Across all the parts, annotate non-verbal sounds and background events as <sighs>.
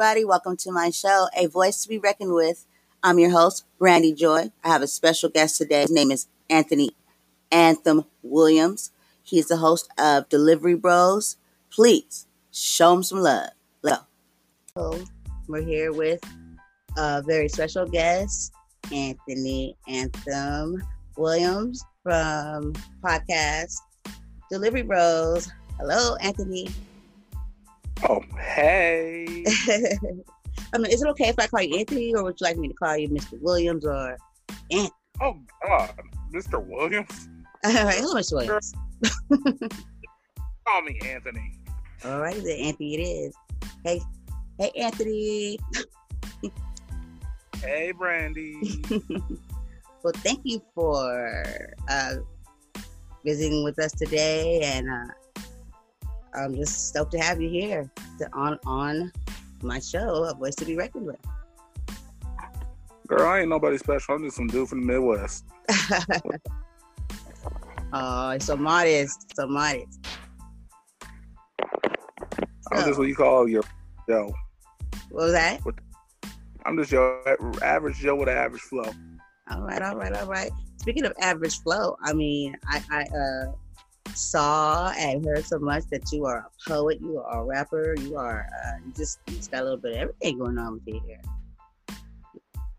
everybody. Welcome to my show, A Voice to Be Reckoned with. I'm your host, Brandy Joy. I have a special guest today. His name is Anthony Anthem Williams. He's the host of Delivery Bros. Please show him some love. Hello. So we're here with a very special guest, Anthony Anthem Williams from podcast Delivery Bros. Hello, Anthony. Oh, hey. <laughs> I mean, is it okay if I call you Anthony, or would you like me to call you Mr. Williams or Ant? Oh God, Mr. Williams. All right, <laughs> hello, Mr. Williams. <laughs> Call me Anthony. All right, then Anthony it is. Hey, hey, Anthony. hey, Brandy. well, thank you for uh, visiting with us today, and uh, I'm just stoked to have you here to, on on my show, A Voice to Be Reckoned with. Girl, I ain't nobody special. I'm just some dude from the Midwest. <laughs> oh, so modest, so modest. I'm just what you call your Joe. What was that? I'm just your average Joe with an average flow. All right, all right, all right. Speaking of average flow, I mean, I, I uh, saw and heard so much that you are a poet, you are a rapper, you are uh, you just you just got a little bit of everything going on with you here.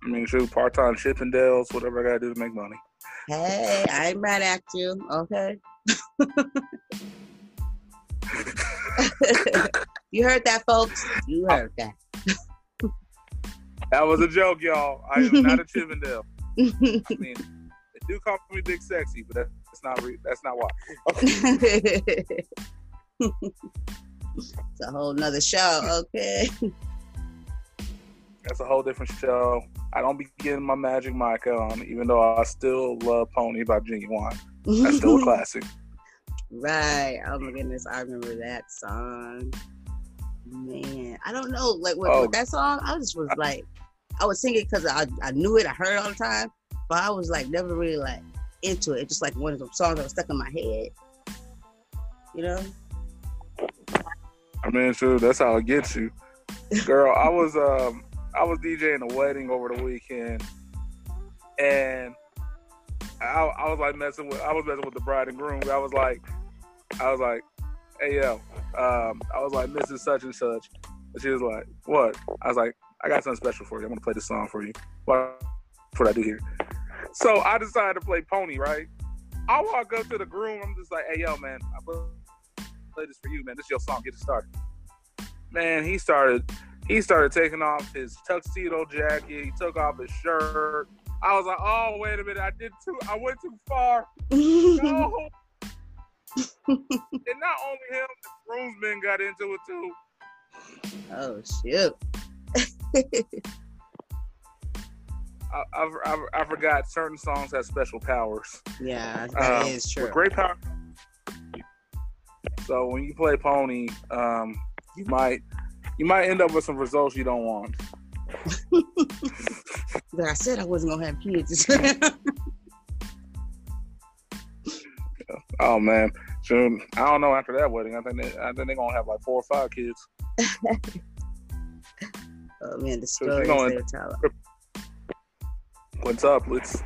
I mean, shoot, part time Chippendales, whatever I gotta do to make money. Hey, I ain't mad at you. Okay. <laughs> you heard that, folks. You heard that. that was a joke, y'all. I am not a Chippendale. <laughs> I mean, they do call me Big Sexy, but that's not re- that's not why. <laughs> it's a whole nother show. Okay. That's a whole different show. I don't be getting my Magic Mike on, even though I still love Pony by Ginuwine. That's still a <laughs> classic. Right. Oh my goodness, I remember that song. Man, I don't know, like with, Oh. with that song, I just was like, I would sing it because I, I knew it, I heard it all the time, but I was like never really like into it. Just like one of those songs that was stuck in my head. You know? I mean, sure, that's how it gets you. Girl, I was um I was DJing a wedding over the weekend and I, I was like messing with I was messing with the bride and groom. I was like I was like, hey yo, um, I was like Mrs. Such and Such. And she was like, What? I was like, I got something special for you. I'm gonna play this song for you. What what I do here. <laughs> So I decided to play Pony, right? I walk up to the groom, I'm just like, hey yo man, I play this for you, man. This is your song. Get it started. Man, he started he started taking off his tuxedo jacket. He took off his shirt. I was like, oh wait a minute, I did too. I went too far. No. <laughs> and not only him, the groomsmen got into it too. oh shoot. <laughs> I, I, I, forgot certain songs have special powers. yeah, that Um, is true. Great power. So when you play Pony, um, you might you might end up with some results you don't want. <laughs> But I said I wasn't gonna have kids. <laughs> Oh man, so I don't know. After that wedding, I think they, I think they're gonna have like four or five kids. oh man, the stories you they it- were telling. What's up? Let's.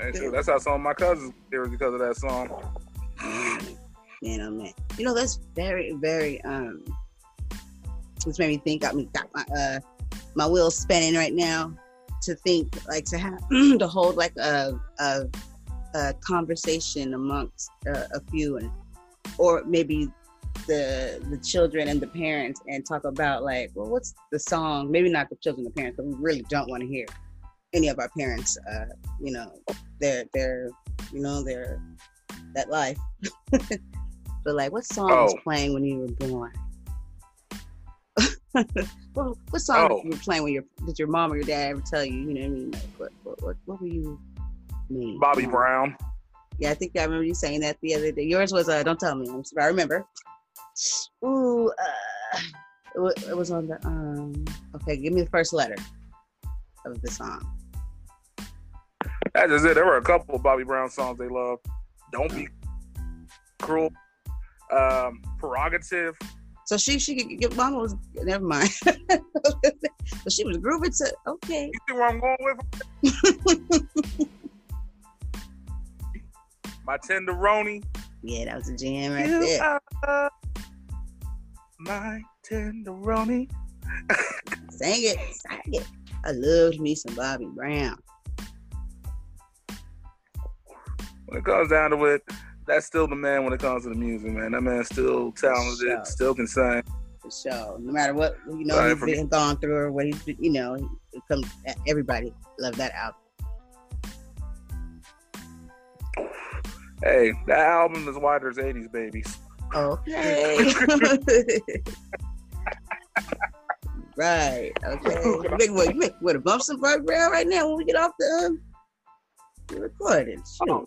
And so that's how some of my cousins here because of that song. Man, oh man. You know, that's very, very um this made me think got me got my uh my wheels spinning right now to think like to have <clears throat> to hold like a a, a conversation amongst uh, a few and or maybe the the children and the parents and talk about like well what's the song maybe not the children the parents because we really don't want to hear any of our parents uh you know their their you know their that life <laughs> but like what song was Oh. playing when you were born <laughs> what, what song Oh. you were playing when your did your mom or your dad ever tell you you know what i mean like what what what, what were you mean Bobby Um, Brown. yeah, I think I remember you saying that the other day. Yours was uh, "Don't Tell Me." I remember. Ooh, uh, it, was, it was on the um. Okay, give me the first letter of the song. That's just it. There were a couple of Bobby Brown songs they loved. Don't be cruel. um, prerogative. So she she could get mama was never mind. <laughs> but she was grooving to okay. You see where I'm going with? <laughs> my tenderoni. Yeah, that was a jam right You there. are my tenderoni. Sing it, sing it. I loved me some Bobby Brown. When it comes down to it, that's still the man when it comes to the music, man. That man's still talented, Sure. still can sing. For sure. No matter what you know Right, he's been gone through or what he's been, you know, it comes everybody love that album. Hey, that album is why there's 80s babies. Okay. <laughs> right. Okay. You make what? You make what? A bump some Bobby Brown right now when we get off the um, the recording. Shoot. Oh.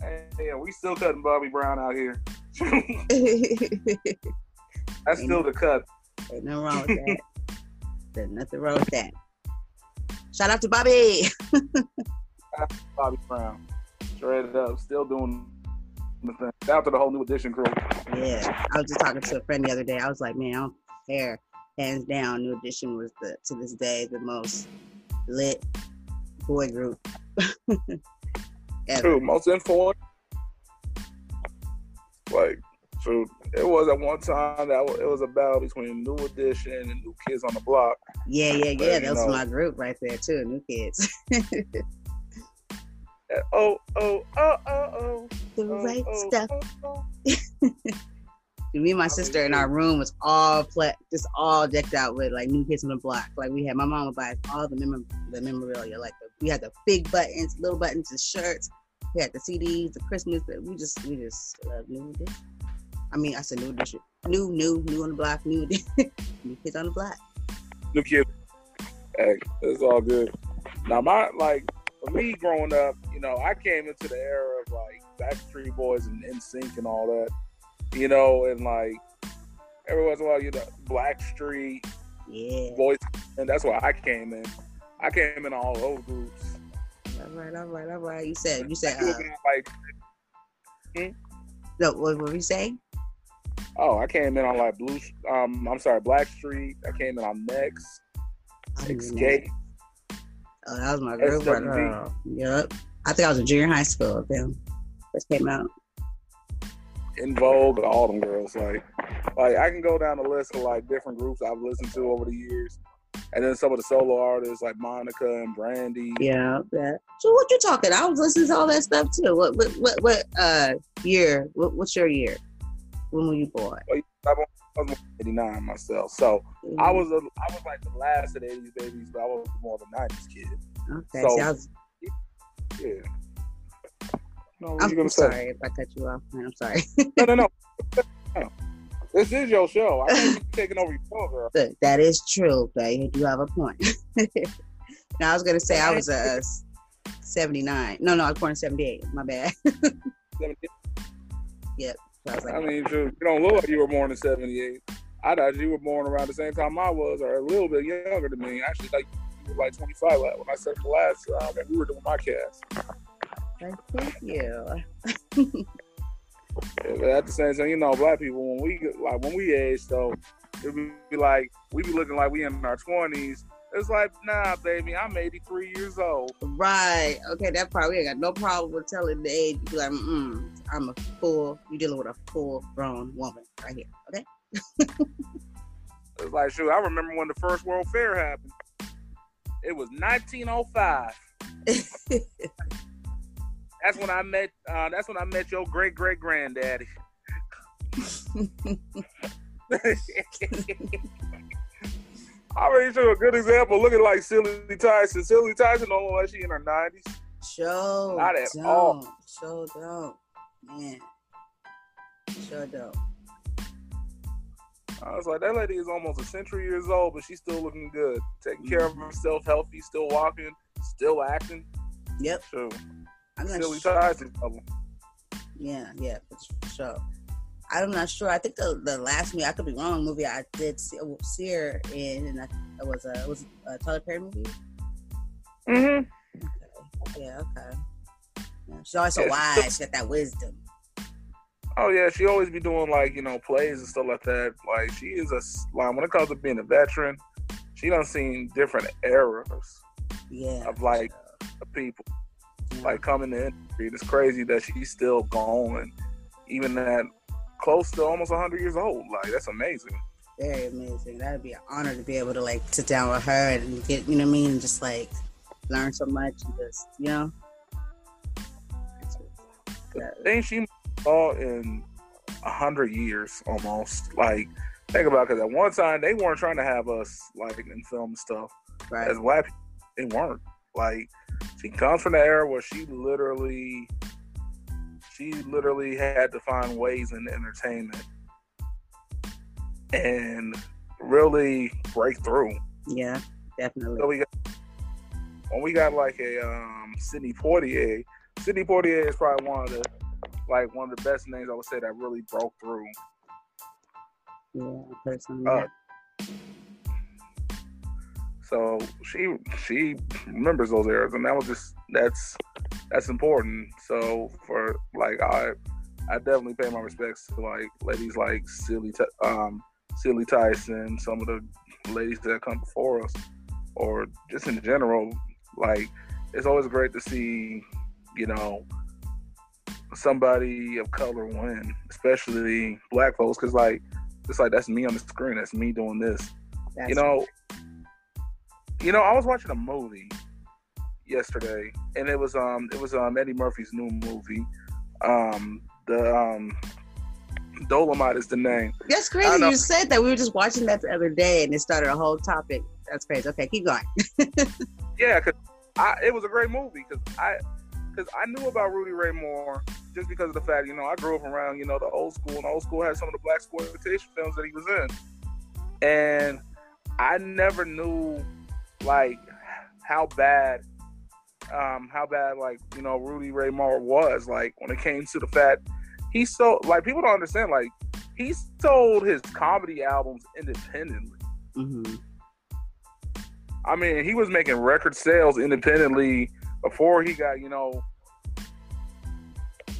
Hey, yeah, we still cutting Bobby Brown out here. <laughs> That's still the cut. Ain't nothing wrong with that. <laughs> There's nothing wrong with that. Shout out to Bobby. Bobby Brown. Straight up, still doing. Shout out to the whole new edition crew. Yeah, I was just talking to a friend the other day. I was like, man, I don't care. Hands down, New Edition was the to this day the most lit boy group <laughs> ever. True, most influential. Like, true. It was at one time that it was a battle between New Edition and New Kids on the Block. Yeah, yeah, yeah. you That was know- my group right there too. New kids. <laughs> And oh, oh, oh, oh, oh. the oh, right oh, stuff. oh, oh. <laughs> Me and my sister in our room was all pla- just all decked out with like new kids on the block. Like we had my mom would buy us all the mem- the memorabilia. Like the, we had the big buttons, little buttons, the shirts. We had the CDs, the Christmas. But we just we just love new edition. I mean, I said new edition. New, new, new on the block. New edition. <laughs> new kids on the block. New Kid. Hey, it's all good. Now, my, like, for me growing up, you know, I came into the era of, like, Backstreet Boys and NSYNC and all that, you know, and, like, every once in a while, you know, Blackstreet, Yeah. Boys, and that's why I came in. I came in all those groups. All right, all right, all right. You said you said uh, like, no. What what were you saying? oh, I came in on like Blue, um, I'm sorry, Blackstreet. I came in on Next, I don't even know. Xscape. Oh, that was my group. right there. Yep. I think I was in junior high school. Them first came out. En Vogue, all them girls. Like, like I can go down the list of like different groups I've listened to over the years, and then some of the solo artists like Monica and Brandy. Yeah, that. So what you talking? I was listening to all that stuff too. What what what, what uh year? What, what's your year? When were you born? I was '89 myself, so I was a, I was like the last of the '80s babies, but I was more of a '90s kid. okay. so- was, Yeah. No, I'm, I'm say? sorry if I cut you off. Man, I'm sorry. No, no, no. No. <laughs> This is your show. I can't be taking over your show, girl. But that is true, babe. You have a point. <laughs> now I was gonna say I was a uh, 79. No, no, I was born in 78. My bad. <laughs> So I was like, I mean, you you don't look like you were born in '78. I thought you were born around the same time I was, or a little bit younger than me. Actually, like you were like 25 like, when I said the last uh, that we were doing my cast. thank you. Yeah, but at the same time, you know, black people when we like when we age, so it would be like we be looking like we in our 20s. It's like, nah, baby, I'm 83 years old. Right. Okay, that part we ain't got no problem with telling the age. You like, mm, I'm a full. You dealing with a full grown woman right here. Okay. It's like, shoot, I remember when the first World Fair happened. It was 1905. <laughs> That's when I met. Uh, that's when I met your great great granddaddy. <laughs> <laughs> I already show a good example. Look at like Cicely Tyson. Cicely Tyson don't look like she in her nineties. Show Not at don't. all. Show don't. Man. Sure don't. I was like, that lady is almost a century years old, but she's still looking good, taking care of mm-hmm. herself, healthy, still walking, still acting. Yep. So I'm not Cicely sure. Tyson. Yeah, yeah, for sure. I'm not sure. I think the, the last movie I could be wrong movie I did see, see her in, and I, it was a it was a Tyler Perry movie. Mm-hmm. Okay. Yeah. Okay. Yeah. She's always so Yeah, wise. She got that wisdom. Oh yeah, she always be doing like you know plays and stuff like that. Like she is a like when it comes to being a veteran, she done seen different eras. Yeah. Of like of people yeah. like coming in. It's crazy that she's still going, even at close to almost 100 years old. Like that's amazing. Very amazing. That'd be an honor to be able to like sit down with her and get you know what I mean, and just like learn so much and just you know. The thing she saw in a hundred years almost. Like think about because at one time they weren't trying to have us like in film stuff right. as black. They weren't like she comes from the era where she literally she literally had to find ways in entertainment and really break through. Yeah, definitely. So we got when we got like a um Sidney Poitier. Sidney Poitier is probably one of the like one of the best names I would say that really broke through. Yeah, personally. Uh, so she she remembers those eras, and that was just that's that's important. So for like I I definitely pay my respects to like ladies like Cicely um Cicely Tyson, some of the ladies that come before us, or just in general. Like it's always great to see you know somebody of color win, especially black folks, because like it's like that's me on the screen, that's me doing this. That's you know, you know, I was watching a movie yesterday, and it was um it was um Eddie Murphy's new movie, um the um Dolomite is the name. That's crazy. You said that we were just watching that the other day, and it started a whole topic. That's crazy. Okay, keep going. <laughs> yeah, cause I, it was a great movie because I because I knew about Rudy Ray Moore just because of the fact, you know, I grew up around, you know, the old school, and old school had some of the blaxploitation films that he was in, and I never knew like how bad, um, how bad like you know Rudy Ray Moore was like when it came to the fact he sold like people don't understand like he sold his comedy albums independently. Mm-hmm. I mean, he was making record sales independently before he got, you know,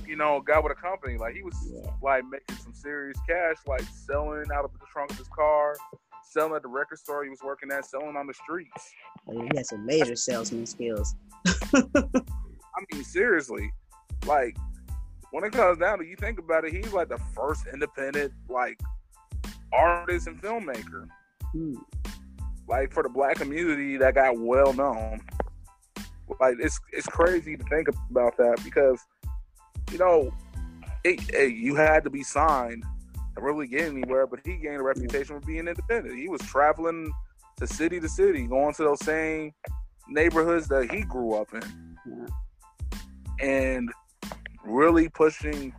you know, got with a company. Like he was yeah. like making some serious cash, like selling out of the trunk of his car, selling at the record store he was working at, selling on the streets. He had some major salesman skills. I mean, seriously, like when it comes down to you think about it, he's like the first independent like artist and filmmaker. Hmm. Like for the black community that got well known like it's it's crazy to think about that because you know it, it, you had to be signed really get anywhere, but he gained a reputation for being independent. He was traveling to city to city, going to those same neighborhoods that he grew up in, and really pushing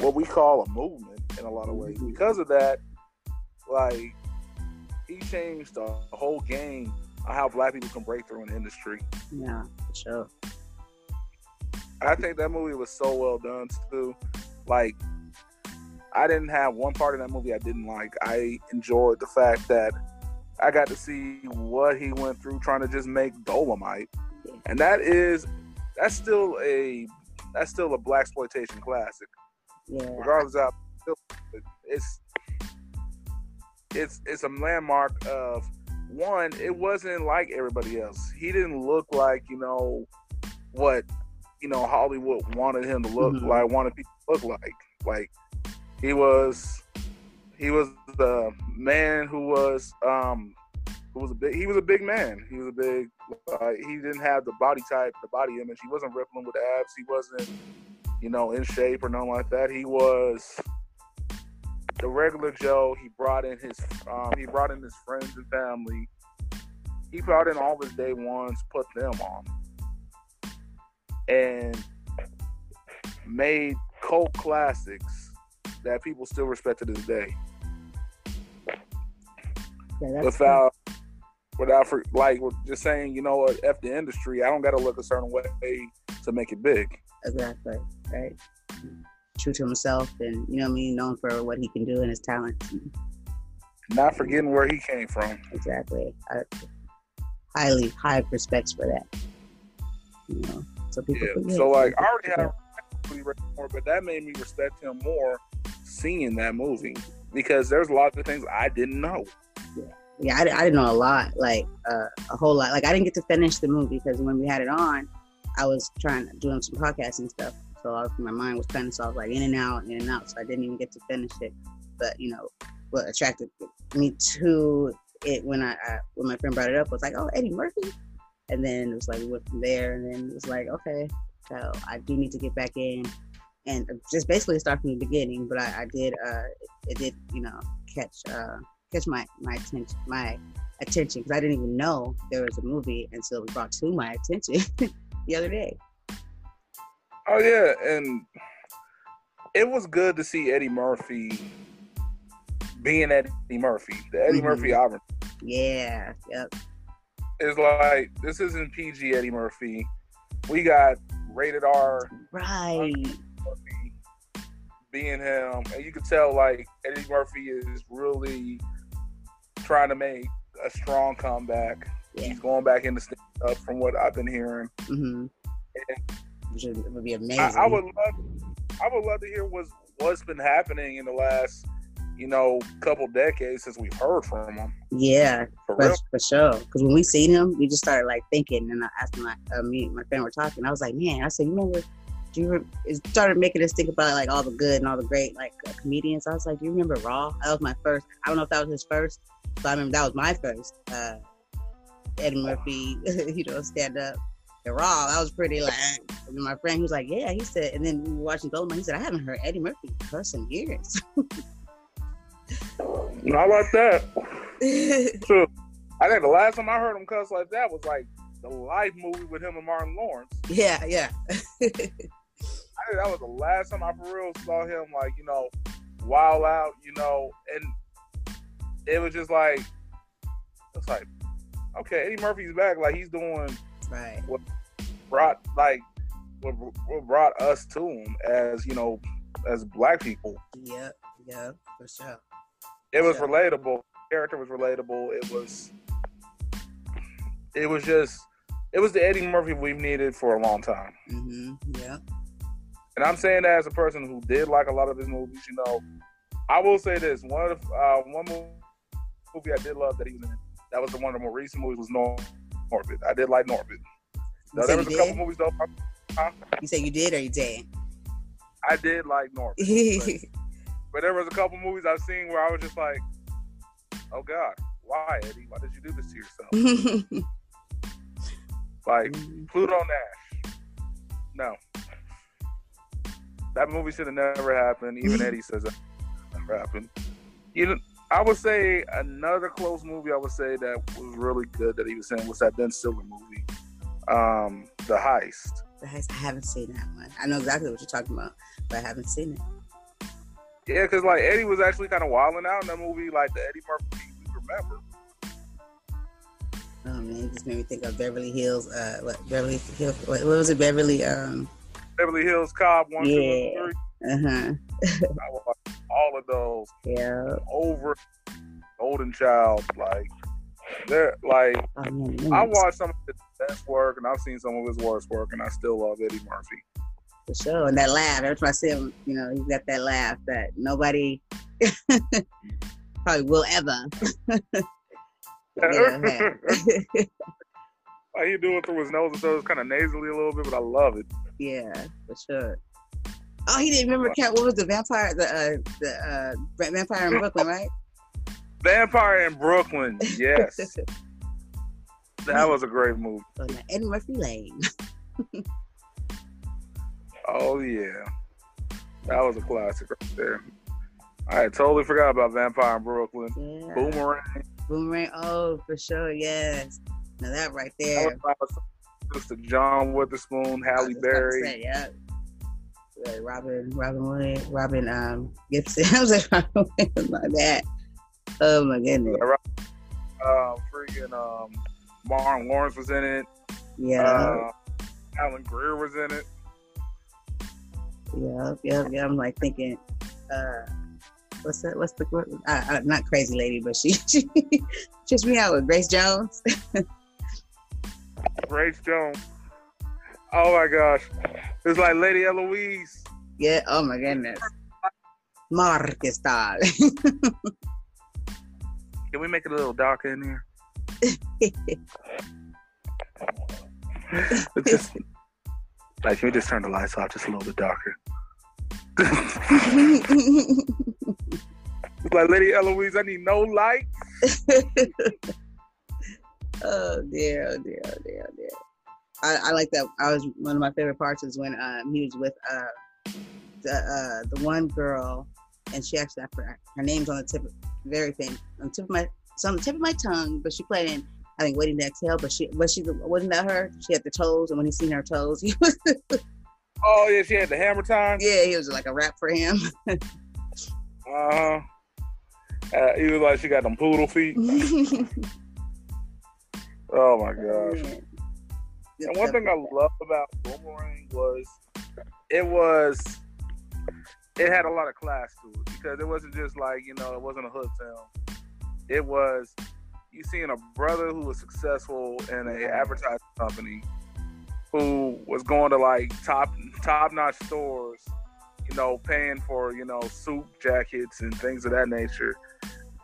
what we call a movement in a lot of ways. Because of that, like he changed the whole game on how black people can break through an industry. Yeah, for sure. I think that movie was so well done too. Like, I didn't have one part of that movie I didn't like. I enjoyed the fact that I got to see what he went through trying to just make Dolomite, and that is that's still a that's still a blaxploitation classic. Yeah. Regardless of it's it's it's a landmark of one, it wasn't like everybody else. He didn't look like, you know, what, you know, Hollywood wanted him to look mm-hmm. like, wanted people to look like. Like he was he was the man who was um who was a big he was a big man. He was a big uh, he didn't have the body type, the body image. He wasn't rippling with abs. He wasn't, you know, in shape or nothing like that. He was the regular Joe, he brought in his um, he brought in his friends and family. He brought in all his day ones, put them on, and made cult classics that people still respect to this day. Yeah, without, without for, like just saying, you know what, f the industry. I don't got to look a certain way to make it big. Exactly. Right true to himself and you know I mean, known for what he can do and his talent. Not forgetting where he came from. Exactly. I, highly high respects for that. You know, so people. Yeah. So like, I already had more, but that made me respect him more seeing that movie because there's a lot of things I didn't know. Yeah, yeah, I, I didn't know a lot, like uh, a whole lot. Like I didn't get to finish the movie because when we had it on, I was trying to doing some podcasting stuff, so was, my mind was kind of so I was like in and out, in and out, so I didn't even get to finish it. But you know, what attracted me to it when I, I when my friend brought it up was like, oh, Eddie Murphy, and then it was like we went from there, and then it was like, okay, so I do need to get back in and just basically start from the beginning. But I, I did, uh, it did, you know, catch uh, catch my my attention my attention because I didn't even know there was a movie until it was brought to my attention <laughs> the other day. Oh yeah, and it was good to see Eddie Murphy being Eddie Murphy, the Eddie mm-hmm. Murphy I Yeah, yep. It's like this isn't PG Eddie Murphy. We got rated R. Right. Being him, and you could tell like Eddie Murphy is really trying to make a strong comeback. Yeah. He's going back into stand up from what I've been hearing. Mm-hmm. Which would be amazing. I, I, would love, I would love to hear what's what's been happening in the last you know, couple decades since we've heard from him. Yeah, for, for, for sure. Because when we seen him, we just started like thinking, and I asked my uh, me my friend were talking. I was like, man, I said, you remember? Do you it started making us think about like all the good and all the great like uh, comedians. I was like, do you remember Raw? That was my first. I don't know if that was his first, but I remember that was my first. Uh, Eddie Murphy, <laughs> you know, stand up. The Raw, that was pretty like. And my friend, he was like, yeah, he said. And then we were watching Dolomite. He said, I haven't heard Eddie Murphy cuss in years. <laughs> How about that? True. I think the last time I heard him cuss like that was like the Life movie with him and Martin Lawrence. Yeah, yeah. <laughs> I think that was the last time I for real saw him like you know wild out, you know, and it was just like it's like okay, Eddie Murphy's back, like he's doing right what brought like what, what brought us to him as you know as black people. Yeah, yeah, for sure. It was yeah. relatable. Character was relatable. It was. It was just. It was the Eddie Murphy we've needed for a long time. Mm-hmm. Yeah. And I'm saying that as a person who did like a lot of his movies. You know, I will say this: one of the, uh, one movie I did love that he was in. That was the one of the more recent movies was Norbit. I did like Norbit. Now, there was a did? couple movies though. Huh? You say you did or you did? I did like Norbit. <laughs> But there was a couple movies I've seen where I was just like, "Oh God, why, Eddie? Why did you do this to yourself?" <laughs> like Pluto Nash. No, that movie should have never happened. Even Eddie says that never happened. You know, I would say another close movie. I would say that was really good that he was saying was that Ben Stiller movie, um, The Heist. The Heist. I haven't seen that one. I know exactly what you're talking about, but I haven't seen it. Yeah, because like Eddie was actually kind of wilding out in that movie, like the Eddie Murphy we remember. Oh man, just made me think of Beverly Hills. Uh, what Beverly Hills? What, what was it? Beverly. Um. Beverly Hills Cop one, yeah. two, three. Uh huh. <laughs> I watched all of those. Yeah. Over Golden Child, like they're like oh, I watched some of his best work and I've seen some of his worst work, and I still love Eddie Murphy for sure. And that laugh, every time I see him, you know, he's got that laugh that nobody <laughs> probably will ever. <laughs> How you do it through his nose, so it's kind of nasally a little bit, but I love it. Yeah, for sure. Oh, he didn't remember Cat. What was the vampire? The uh, the uh, vampire in Brooklyn, right? Vampire in Brooklyn. Yes, <laughs> that was a great movie. Now Eddie Murphy Lane. <laughs> Oh yeah, that was a classic right there. I totally forgot about Vampire in Brooklyn. Yeah. Boomerang. Boomerang. Oh, for sure. Yes. Now that right there. Mr. John Witherspoon, Halle Berry. Say, yeah. yeah. Robin, Robin Williams, Robin um, Gibson. I was like, Robin Williams, my bad. Oh my goodness. Uh, freaking um, Martin Lawrence was in it. Yeah. Uh, Alan Grier was in it. Yeah, yeah, yeah. I'm like thinking, uh, what's that? What's the what, uh, uh, not crazy lady, but she she just me out with Grace Jones. Grace Jones. Oh my gosh, it's like Lady Eloise. Yeah. Oh my goodness. Marcus Dahl. <laughs> Can we make it a little darker in here? Just like, can we just turn the lights off just a little bit darker? <laughs> like Lady Eloise, I need no light. <laughs> oh dear, oh dear, oh dear, oh dear. I, I like that. I was one of my favorite parts is when um, he was with uh, the uh, the one girl, and she actually I forgot her name's on the tip, of, very famous on the tip of my, it's on the tip of my tongue, but she played in I think Waiting to Exhale. But she, was she wasn't that her? She had the toes, and when he seen her toes, <laughs> he was. oh yeah, she had the hammer time. Yeah, he was like a rap for him. uh-huh. Uh He was like she got them poodle feet. <laughs> oh my gosh. And one thing I love about Boomerang was it was it had a lot of class to it because it wasn't just like you know it wasn't a hood town. It was you seeing a brother who was successful in a advertising company who was going to like top top notch stores, you know, paying for you know suit jackets and things of that nature.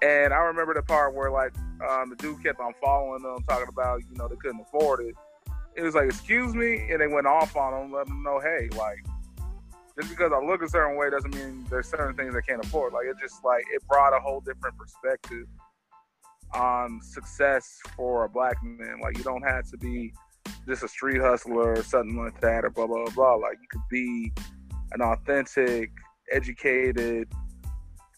And I remember the part where like um, the dude kept on following them, talking about you know they couldn't afford it. It was like, excuse me, and they went off on them, letting them know, hey, like just because I look a certain way doesn't mean there's certain things I can't afford. Like it just like it brought a whole different perspective on success for a black man. Like you don't have to be just a street hustler or something like that or blah blah blah. Like you could be an authentic, educated,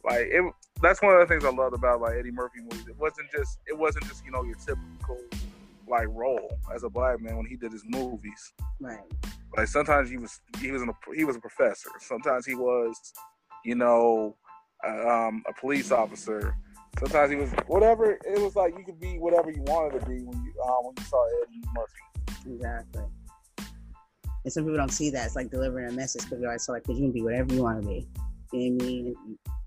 like it. That's one of the things I loved about like Eddie Murphy movies. It wasn't just it wasn't just you know your typical like role as a black man when he did his movies. Right. Like sometimes he was he was a he was a professor. Sometimes he was, you know, um, a police officer. Sometimes he was whatever. It was like you could be whatever you wanted to be when you uh, when you saw Eddie Murphy. Exactly. And some people don't see that. It's like delivering a message because you're always feel like you can be whatever you want to be. You know what I mean?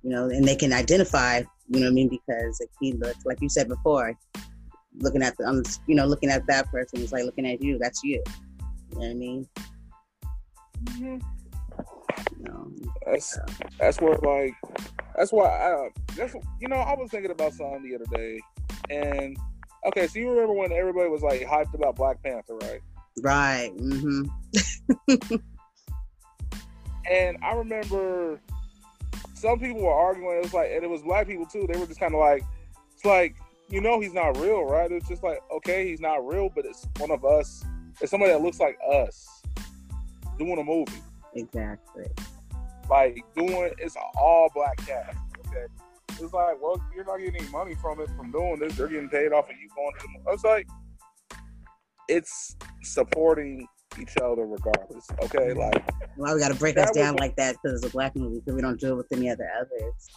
You know, and they can identify. You know what I mean? Because if he looks like you said before, looking at the, um, you know, looking at that person is like looking at you. That's you. You know what I mean? Mm-hmm. No. That's that's what like that's why I that's you know I was thinking about something the other day, and okay, so you remember when everybody was like hyped about Black Panther, right? Right. Mm-hmm. <laughs> and I remember some people were arguing. It was like, and it was black people too. They were just kind of like, it's like you know he's not real, right? It's just like okay, he's not real, but it's one of us. It's somebody that looks like us doing a movie. Exactly. Like doing it's all black cast. Okay. It's like, well, you're not getting any money from it from doing this. They're getting paid off of you going to the It's like it's supporting each other regardless. Okay, like why we got to break us down was, like that because it's a black movie because we don't do it with any other others.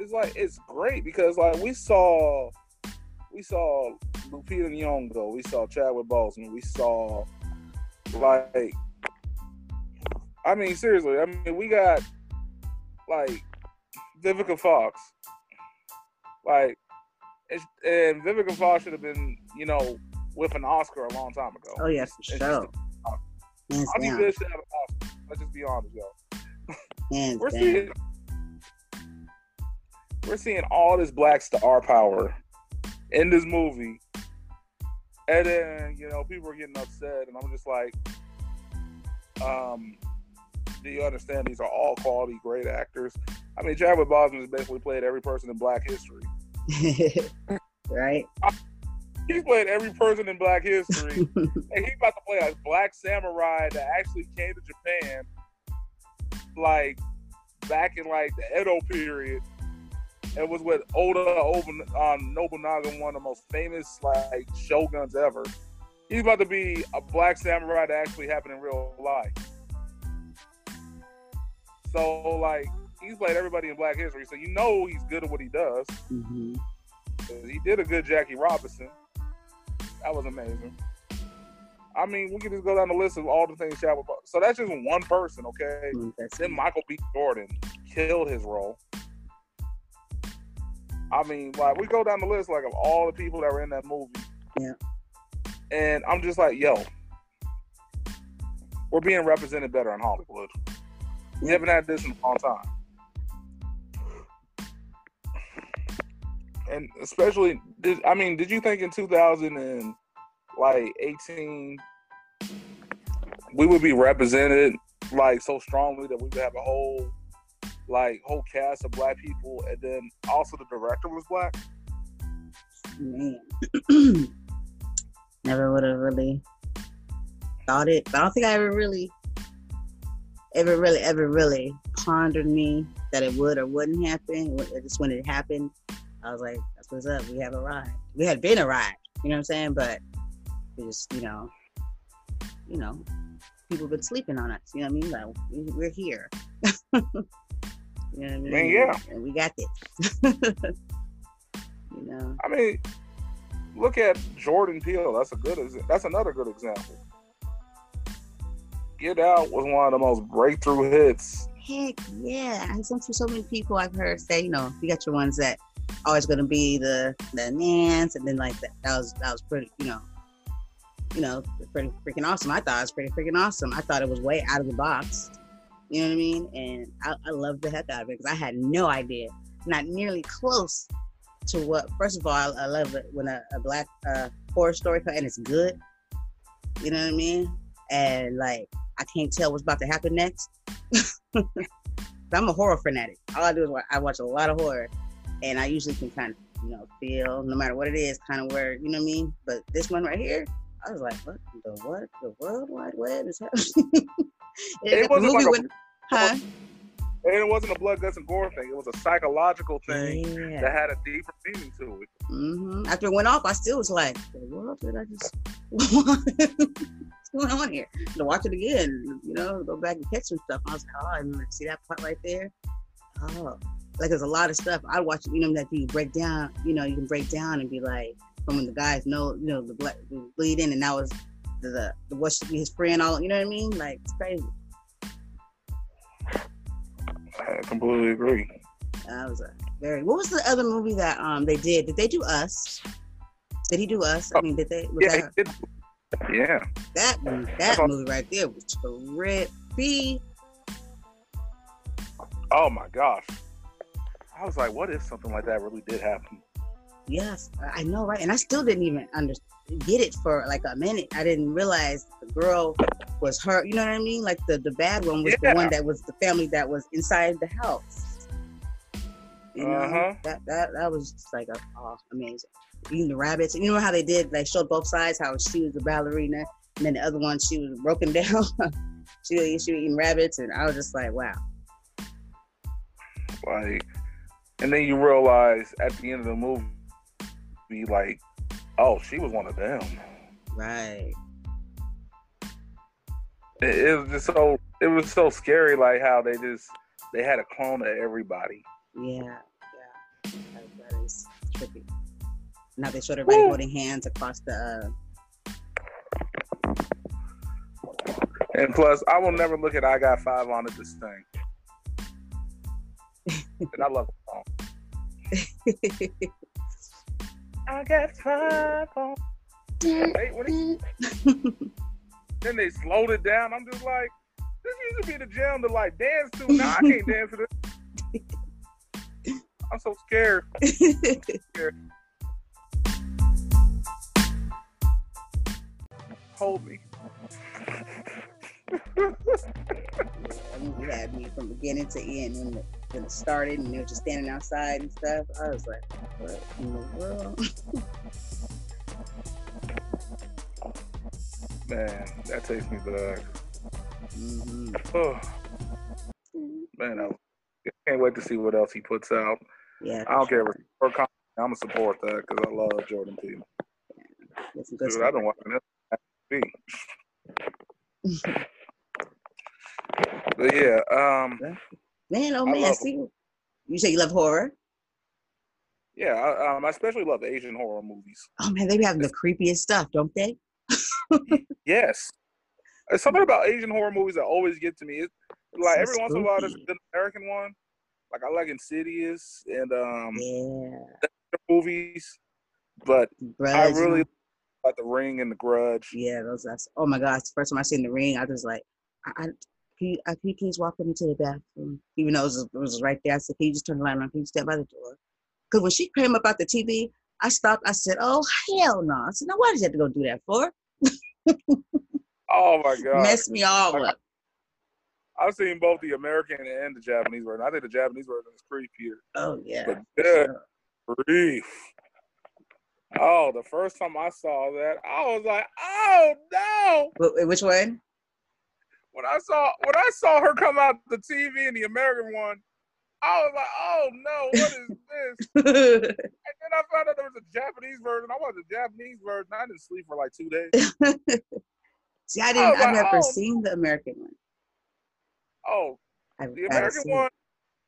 It's like it's great because like we saw, we saw Lupita Nyong'o, we saw Chadwick Boseman, we saw like I mean, seriously. I mean, we got like Vivica Fox, like, and Vivica Fox should have been, you know, with an Oscar a long time ago. Oh yes, for sure. Hands I mean, this have an Oscar. Let's just be honest, yo. Hands we're down. seeing we're seeing all this black star power in this movie, and then you know people are getting upset, and I'm just like, um, do you understand these are all quality great actors? I mean, Chadwick Boseman has basically played every person in Black history. <laughs> right? <laughs> He's played every person in Black history, <laughs> and he's about to play a black samurai that actually came to Japan, like back in like the Edo period, and was with Oda um, Nobunaga, one of the most famous like shoguns ever. He's about to be a black samurai that actually happened in real life. So like he's played everybody in Black History, so you know he's good at what he does. Mm-hmm. He did a good Jackie Robinson. That was amazing. I mean, we can just go down the list of all the things Chadwick. So that's just one person, okay? Mm-hmm. Then Michael B. Jordan killed his role. I mean, like we go down the list like of all the people that were in that movie. Yeah. And I'm just like, yo, we're being represented better in Hollywood. We haven't had this in a long time. And especially, did I mean, did you think in 2000 and like 18 we would be represented like so strongly that we would have a whole like whole cast of black people, and then also the director was black. <clears throat> Never would have really thought it. But I don't think I ever really, ever really, ever really pondered me that it would or wouldn't happen. Just when it happened, I was like, "That's what's up. We have arrived. We had been arrived." You know what I'm saying? But we just, you know, you know, people been sleeping on us. You know what I mean? Like we're here. <laughs> You know what I mean? Yeah. And we got this. <laughs> you know. I mean, look at Jordan Peele. That's a good. That's another good example. Get Out was one of the most breakthrough hits. Heck yeah! Some for so many people I've heard say, you know, you got your ones that always to be the the Nance, and then like that, that was that was pretty, you know, you know, pretty freaking awesome. I thought it was pretty freaking awesome. I thought it was way out of the box. You know what I mean? And I, I love the heck out of it because I had no idea, not nearly close to what. First of all, I, I love it when a, a black uh, horror story and it's good. You know what I mean? And like, I can't tell what's about to happen next. I'm a horror fanatic. All I do is watch, I watch a lot of horror, and I usually can kind of, you know, feel no matter what it is, kind of where you know what I mean. But this one right here, I was like, what the what the World Wide Web is happening? <laughs> it, it wasn't like a, when, huh? And it wasn't a blood, guts, and gore thing. It was a psychological thing yeah. that had a deeper meaning to it. Mm-hmm. After it went off, I still was like, "What did I just? <laughs> Going on here?" To watch it again, you know, go back and catch some stuff. I was like, "Oh, I remember see that part right there." Oh, like there's a lot of stuff I watch. You know that you break down. You know, you can break down and be like, from when the guys know, you know, the black bleeding, and that was the, the, the what should be his friend. All you know what I mean? Like it's crazy. I completely agree. That was a very. What was the other movie that um they did? Did they do Us? Did he do Us? I mean, did they? yeah, that, yeah. That that movie right there was trippy. Oh my gosh! I was like, what if something like that really did happen? Yes, I know, right? And I still didn't even understand get it for like a minute. I didn't realize the girl was her. You know what I mean? Like the the bad one was yeah. the one that was the family that was inside the house. You know uh-huh. that that that was just like a, oh, amazing. Eating the rabbits, and you know how they did? They showed both sides. How she was a ballerina, and then the other one she was broken <laughs> down. she was, she was eating rabbits, and I was just like, wow. Like, and then you realize at the end of the movie, be like Oh, she was one of them. Right. It, it, was just so it was so scary, like how they just they had a clone of everybody. Yeah, yeah, that, that is trippy. Now they're showed everybody holding hands across the. Uh... And plus, I will never look at "I Got Five on it" this thing, <laughs> and I love the song. <laughs> I got five on. Wait, what you... then they slowed it down. I'm just like, this used to be the jam to like dance to. Now I can't <laughs> dance to this. I'm so scared. scared. Hold me. you had me from beginning to end when it, when it started and they were just standing outside and stuff. I was like, what in the world? <laughs> Man, that takes me back. Mm-hmm. Oh. <sighs> Man, I can't wait to see what else he puts out. Yeah, I don't sure. care I'm gonna support that because I love Jordan Peele. Yeah, Dude, I've been watching this. But yeah, um, man, oh man, love, see, you say you love horror. Yeah, I, um, I especially love Asian horror movies. Oh man, they be having the creepiest stuff, don't they? <laughs> yes, There's something about Asian horror movies that always get to me. It's like so every spooky. once in a while, there's an American one. Like I like Insidious and um, yeah, movies, but Grudge, I really like The Ring and The Grudge. Yeah, those. That's oh my gosh, the first time I seen The Ring, I was like, I, can you, can you please walk with me to the bathroom? Even though it was, it was right there. I said, can you just turn the light on? Can you step by the door? Because when she came up out the TV, I stopped. I said, oh, hell no. I said, now, why did you have to go do that for? <laughs> Oh my god. Mess me all up. I've seen both the American and the Japanese version. I think the Japanese version is creepier. Oh, yeah. But good grief. Oh, the first time I saw that, I was like, oh no. Wh- Which one? When I saw when I saw her come out the TV in the American one, I was like, oh no, what is this? <laughs> And then I found out there was a Japanese version. I watched the Japanese version. I didn't sleep for like two days. <laughs> See, I didn't. I like, never oh. seen the American one. Oh, I've the American one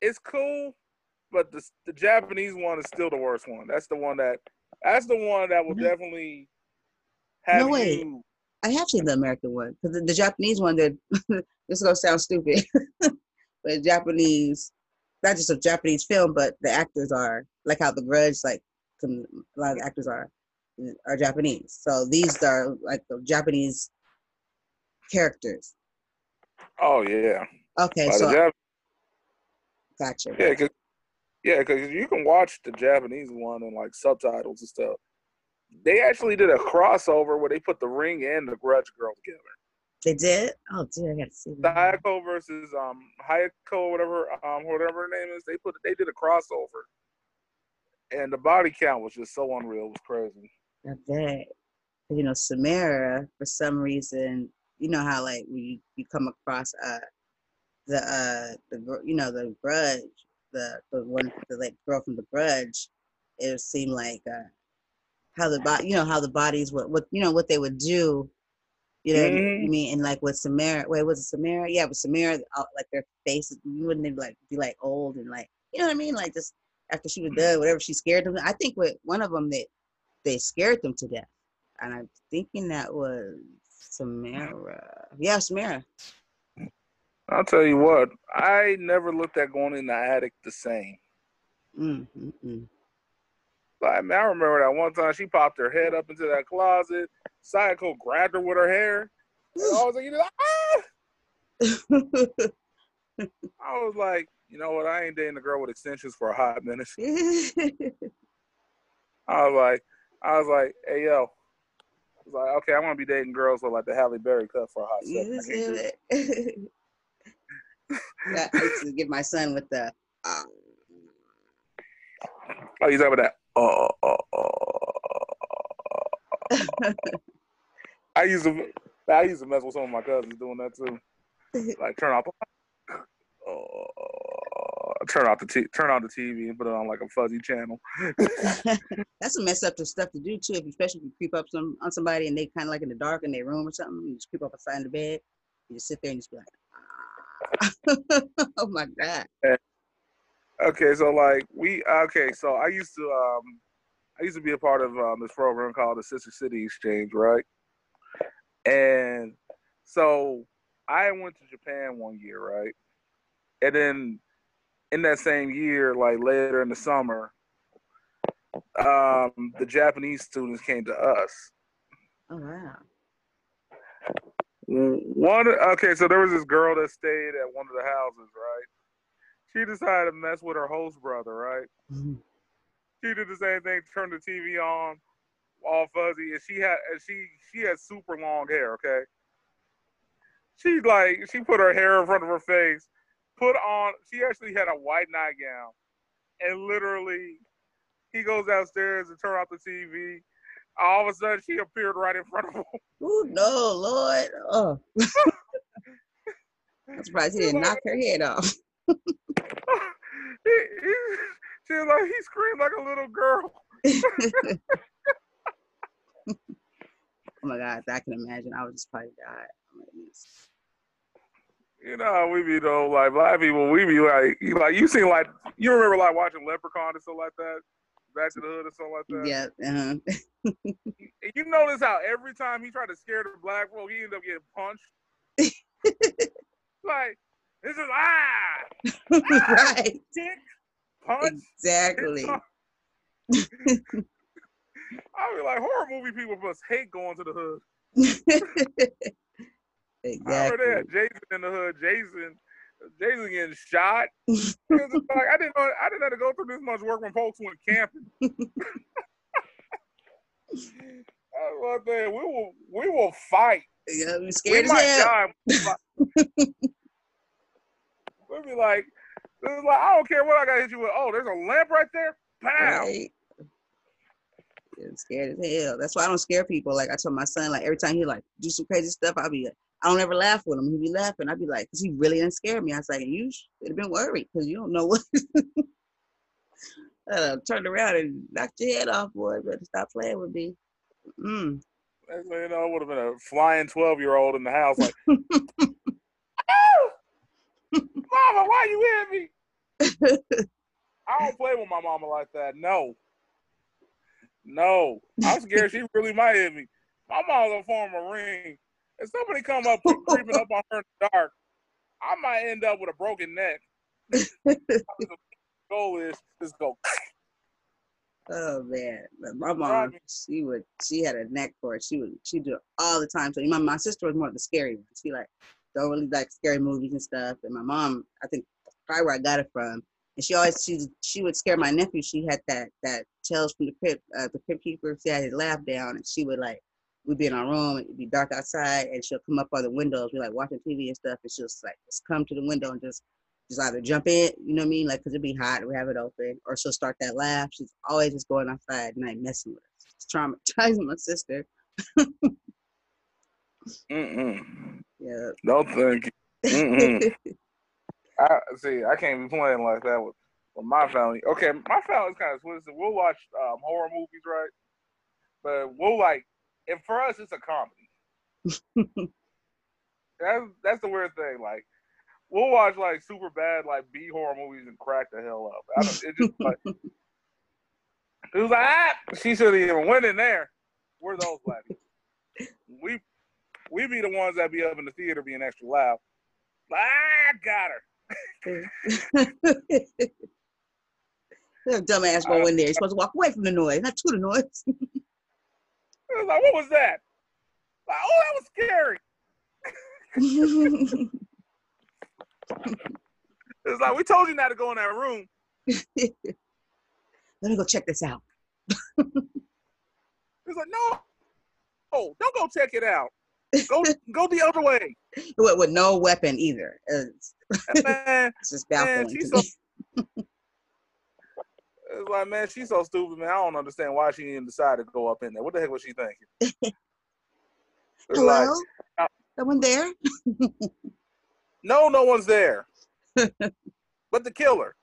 is cool, but the the Japanese one is still the worst one. That's the one that that's the one that will No. definitely have No way. you. I have seen the American one because the, the Japanese one. That <laughs> this is gonna sound stupid, <laughs> but Japanese, not just a Japanese film, but the actors are like how The Grudge, like some, a lot of actors are are Japanese. So these are like the Japanese characters. Oh yeah, Okay, so Jap- gotcha. yeah, cause, yeah, because you can watch the Japanese one and like subtitles and stuff. They actually did a crossover where they put the Ring and the Grudge Girl together. They did. Oh, dear, I gotta see that. Sadako versus um Kayako, whatever um whatever her name is. They put they did a crossover, and the body count was just so unreal. It was crazy. I bet. You know, Samara, for some reason, you know how like when you, you come across uh the uh the you know the grudge, the the one the like girl from the grudge, it seemed like uh how the body you know how the bodies would what you know what they would do. You know what I Mhm. mean? And like with Samara, wait, was it Samara? Yeah, with Samara, uh, like their faces, you wouldn't they like be like old and like you know what I mean? Like just after she was done, whatever she scared them. I think with one of them that they scared them to death. And I'm thinking that was Samara. Yeah, Samara. I'll tell you what, I never looked at going in the attic the same. Mm, mm, mm. Like, man, I remember that one time she popped her head up into that closet. Sayako grabbed her with her hair. And I was like, you know, ah! <laughs> I was like, you know what? I ain't dating a girl with extensions for a hot minute. <laughs> I was like, I was like, hey yo. I was like, okay, I'm gonna be dating girls with like the Halle Berry cut for a hot second. <laughs> I You can't see do it. it? Yeah, I used to get my son with the um, Oh, you talking about that? Oh, oh, oh. I used to, I used to mess with some of my cousins doing that too. Like turn off, the, oh, turn off the t- turn on the TV and put it on like a fuzzy channel. that's a messed up to stuff to do too, if, especially if you creep up some on somebody and they kind of like in the dark in their room or something. You just creep up beside the bed. You just sit there and just be like, ah. <laughs> oh my god. Okay, so like we okay, so I used to um I used to be a part of um, this program called the Sister City Exchange, right? And so I went to Japan one year, right? And then in that same year, like later in the summer, um, the Japanese students came to us. Oh wow. One okay, so there was this girl that stayed at one of the houses, right? She decided to mess with her host brother, right? Mhm. she did the same thing, turned the TV on, all fuzzy, and she had and she she had super long hair, okay? She like she put her hair in front of her face, put on she actually had a white nightgown, and literally he goes downstairs and turn off the TV. All of a sudden she appeared right in front of him. <laughs> Ooh, no, Lord. Oh. I'm surprised he didn't knock her head off. <laughs> <laughs> he, he, she was like he screamed like a little girl. oh my God, I can imagine. I would just probably die. Oh. You know we be though, like black people, we be like, you like you seen like you remember like watching Leprechaun and stuff like that, Back to the Hood or something like that. Yeah. Uh-huh. <laughs> And you notice how every time he tried to scare the black folk, he ended up getting punched. like this is ah, <laughs> right. tick, punch. Exactly. <laughs> I be like horror movie people must hate going to the hood. Exactly. I remember that Jason in the hood. Jason, Jason getting shot. <laughs> Was like I didn't know. I didn't have to go through this much work when folks went camping. That's one thing. We will. We will fight. Yeah, we We scared as might hell. die. <laughs> We'll be like, like, I don't care what I got to hit you with. Oh, there's a lamp right there. Pow. Right? I'm scared as hell. That's why I don't scare people. Like I told my son, like every time he like do some crazy stuff, I'll be like, I don't ever laugh with him. He'd be laughing. I'd be like, cause he really didn't scare me. I was like, you should have been worried because you don't know what. <laughs> uh, turned around and knocked your head off, boy. Better stop playing with me. Mm. You know, it would have been a flying 12 year old in the house, like, <laughs> Mama, why you hit me? I don't play with my mama like that. No. No. I'm scared she really might hit me. My mom's gonna form a ring. If somebody come up <laughs> creeping up on her in the dark, I might end up with a broken neck. the <laughs> goal is just go. Oh man, my mom, she would, she had a neck for it. She would, she do it all the time. So my my sister was more of the scary one. She like don't really like scary movies and stuff. And my mom, I think probably where I got it from. And she always she she would scare my nephew. She had that that Tales from the Crypt, uh, the Crypt Keeper. She had his laugh down, and she would like we'd be in our room. It'd be dark outside, and she'll come up by the windows. We like watching TV and stuff, and she'll just like just come to the window and just just either jump in, you know what I mean? Like, cause it'd be hot, and we have it open, or she'll start that laugh. She's always just going outside at night messing with us. It's traumatizing <laughs> my sister. Mm-mm. Yeah. No, thank you. Mm-mm. <laughs> I see. I can't be playing like that with, with my family. Okay, my family's kind of twisted. We'll watch um, horror movies, right? But we'll like, and for us, it's a comedy. <laughs> that's that's the weird thing. Like, we'll watch like super bad like B horror movies and crack the hell up. I don't, it just <laughs> like it was like ah, she should have even went in there. We're those black people. We we be the ones that be up in the theater being extra loud. Ah, got her. <laughs> Dumbass go in there. You're supposed to walk away from the noise, not to the noise. It was like, what was that? Like, oh, that was scary. <laughs> It's like we told you not to go in that room. <laughs> Let me go check this out. <laughs> It's like, no, oh, don't go check it out. Go, go the other way. With, with no weapon either. It's, Man, it's just man, baffling. she's to so. me. It's like, man, she's so stupid, man. I don't understand why she even decided to go up in there. What the heck was she thinking? <laughs> Hello? like, Someone there? no, no one's there. <laughs> but the killer.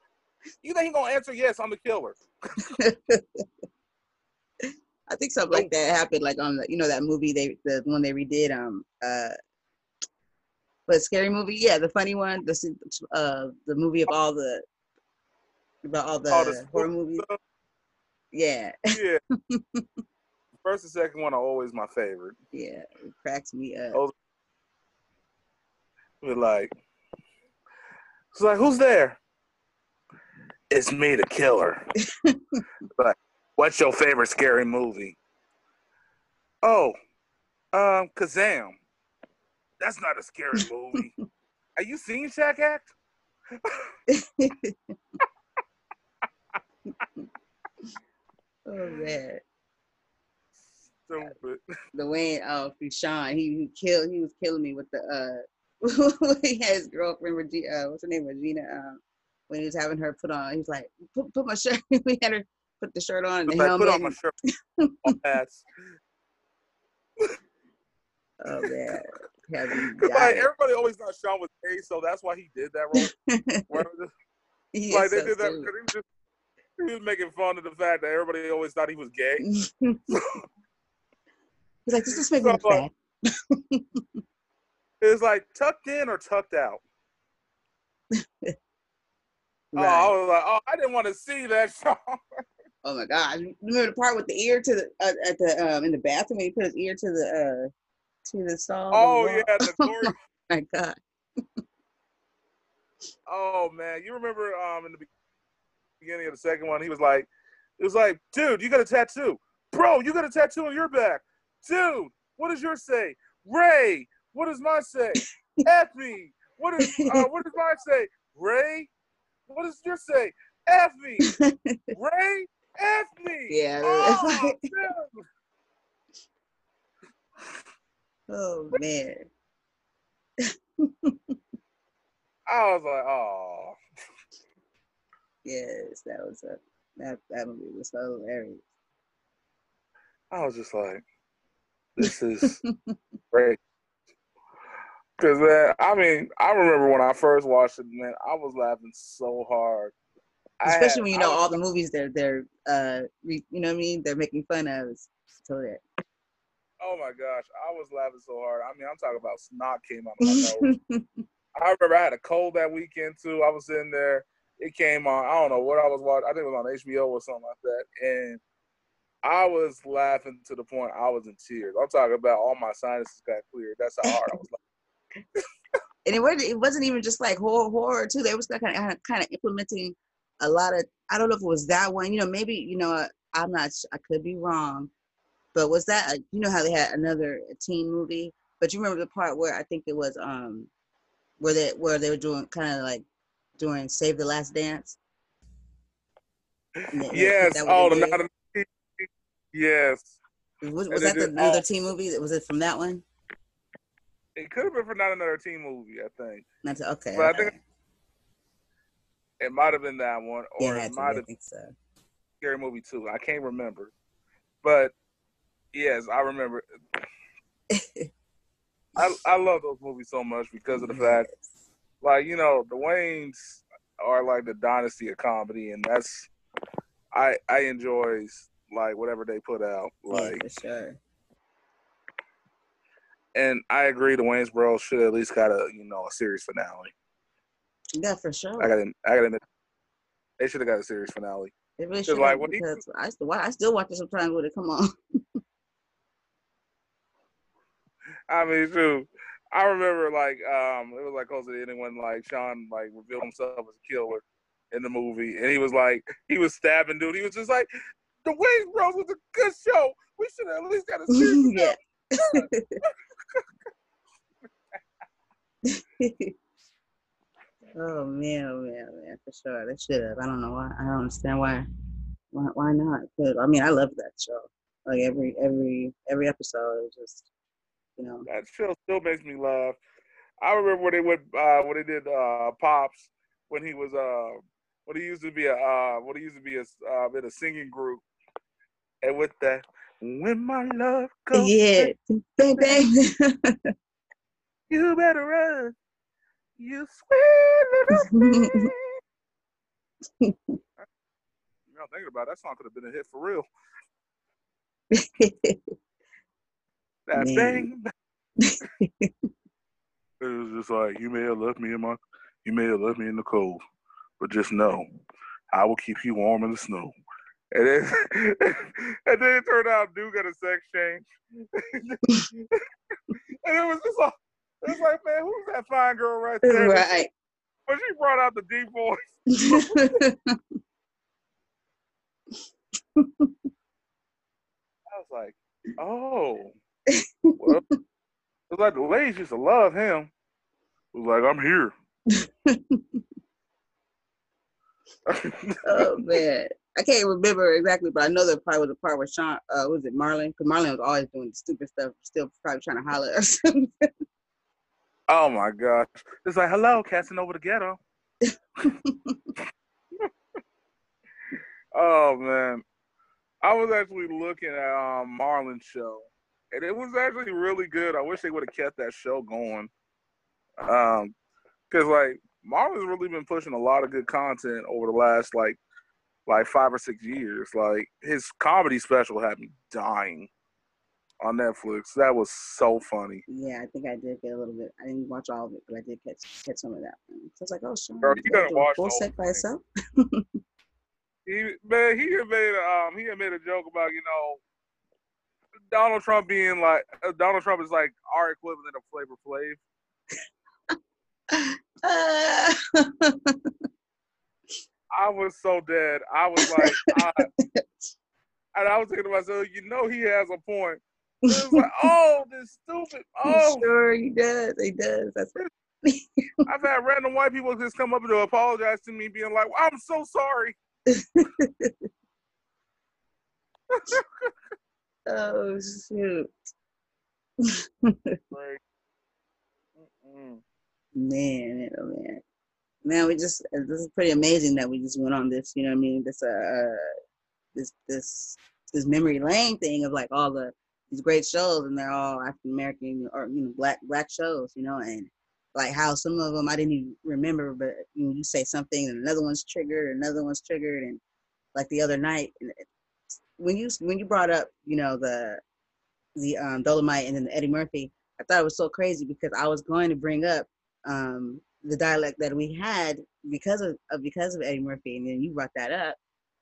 You think he gonna answer? Yes, I'm the killer. <laughs> I think something like that happened, like on the, you know, that movie they, the one they redid, um, uh, but scary movie, yeah, the funny one, the, uh, the movie of all the, about all the, All the horror movies, stuff. yeah, Yeah. <laughs> First and second one are always my favorite. yeah, it cracks me up. Oh. We're like, it's like, who's there? It's me, the killer. <laughs> like, what's your favorite scary movie? Oh, um, Kazaam. That's not a scary movie. <laughs> Are you seeing Shaq Act? <laughs> oh man, Stupid. <laughs> the Wayne, oh, Shawn, he, he killed, he was killing me with the, uh, <laughs> he had his girlfriend, Regina uh, what's her name, Regina, um, when he was having her put on, he was like, put, put my shirt, we had her put the shirt on and the Like, helmet. put on my shirt. Oh man, Like everybody always thought Shawn was gay, so that's why he did that role. Like they so did that because he was just he was making fun of the fact that everybody always thought he was gay. <laughs> He's like, this make me So, look. <laughs> It's like tucked in or tucked out. <laughs> Oh, I was like, oh, I didn't want to see that Shawn. Oh my god! Remember the part with the ear to the uh, at the um in the bathroom he put his ear to the uh to the stall. Oh the yeah, the glory. my god! oh man, you remember um in the beginning of the second one, he was like, it was like, dude, you got a tattoo, bro, you got a tattoo on your back, dude. What does yours say? Ray, What does mine say? <laughs> Effie. What is uh, what does mine say? Ray. What does yours say? Effie. <laughs> Ray. Effie. Yeah. Oh, <laughs> oh man. I was like, oh. Yes, that was a that that movie was so hilarious. I was just like, this is <laughs> great. Cause man, I mean, I remember when I first watched it, man, I was laughing so hard. Especially had, when you know was, all the movies they're they're uh re, you know what I mean they're making fun of. So that. Oh my gosh, I was laughing so hard. I mean, I'm talking about snot came out of my nose. <laughs> I remember I had a cold that weekend too. I was in there. It came on. I don't know what I was watching. I think it was on HBO or something like that. And I was laughing to the point I was in tears. I'm talking about all my sinuses got cleared. That's how hard I was laughing. <laughs> and it wasn't, it wasn't even just like horror, horror too. They was kind of kind of implementing a lot of. I don't know if it was that one. You know, maybe you know. I'm not. I could be wrong, but was that? You know how they had another teen movie? But you remember the part where I think it was um where they where they were doing kind of like doing Save the Last Dance. yes. Oh, the not Yes. Was, was that the, another oh, teen movie? Was it from that one? It could have been from not another teen movie, I think. That's okay. But okay. I think it might have been that one, or yeah, it might have been so. scary movie too. I can't remember, but yes, I remember. <laughs> I I love those movies so much because of the yes. Like you know, the Wayans are like the dynasty of comedy, and that's I I enjoy like whatever they put out. Like yeah, for sure. And I agree, the Wayans Bros should at least got a you know a series finale. Yeah, for sure. I got I got admit, they should have got a series finale. It really should like, because I still I still watch it sometimes with it. Come on. <laughs> I mean, too. I remember like um it was like close to the when like Shawn like revealed himself as a killer in the movie, and he was like he was stabbing dude. He was just like, the Wayans Bros was a good show. We should have at least got a series. <laughs> yeah. <laughs> oh man, oh man, oh, man, for sure. They should have. I don't know why. I don't understand why. Why, why not? I mean, I love that show. Like every every every episode, is just you know. That show still makes me laugh. I remember when they went uh, when they did uh, Pops when he was uh when he used to be a uh when he used to be a uh, in a singing group and with that, when my love comes, yeah, bang bang, <laughs> you better run, you sweet little thing. <laughs> know, thinking about it, that song could have been a hit for real. <laughs> that bang. It was just like you may have left me in my, you may have left me in the cold, but just know, I will keep you warm in the snow. And then, <laughs> and then it turned out dude got a sex change. <laughs> and it was just like, it was like, man, who's that fine girl right there? Right. But she brought out the deep voice. <laughs> I was like, oh. Well, it's like the ladies used to love him. It was like, I'm here. <laughs> oh man. I can't remember exactly, but I know there probably was a part where Shawn, uh, was it Marlon? Because Marlon was always doing stupid stuff, still probably trying to holler or something. <laughs> Oh my gosh. It's like, hello, casting over the ghetto. <laughs> oh man. I was actually looking at um Marlon's show. And it was actually really good. I wish they would have kept that show going. Um, cause like Marlon's really been pushing a lot of good content over the last like like five or six years. Like his comedy special had me dying on Netflix. That was so funny. Yeah, I think I did get a little bit. I didn't watch all of it, but I did catch catch some of that. One. So I was like, oh, sure. Girl, you gotta watch full set by itself. <laughs> he man, he had made a, um he had made a joke about you know Donald Trump being like uh, Donald Trump is like our equivalent of Flavor Flav. <laughs> I was so dead. I was like, I, <laughs> and I was thinking to myself, you know, he has a point <laughs> like, oh, this stupid. Oh, sure he does. He does. That's I've had random white people just come up to apologize to me, being like, "I'm so sorry." Oh shoot. <laughs> Like, man, oh man. Man, we just this is pretty amazing that we just went on this, you know what I mean? This uh this this this memory lane thing of like all the these great shows and they're all African American or you know black black shows, you know, and like how some of them I didn't even remember, but you know, you say something and another one's triggered, another one's triggered, and like the other night, when you when you brought up, you know, the the um, Dolomite and then the Eddie Murphy, I thought it was so crazy because I was going to bring up um, the dialect that we had because of, of because of Eddie Murphy, and then you brought that up,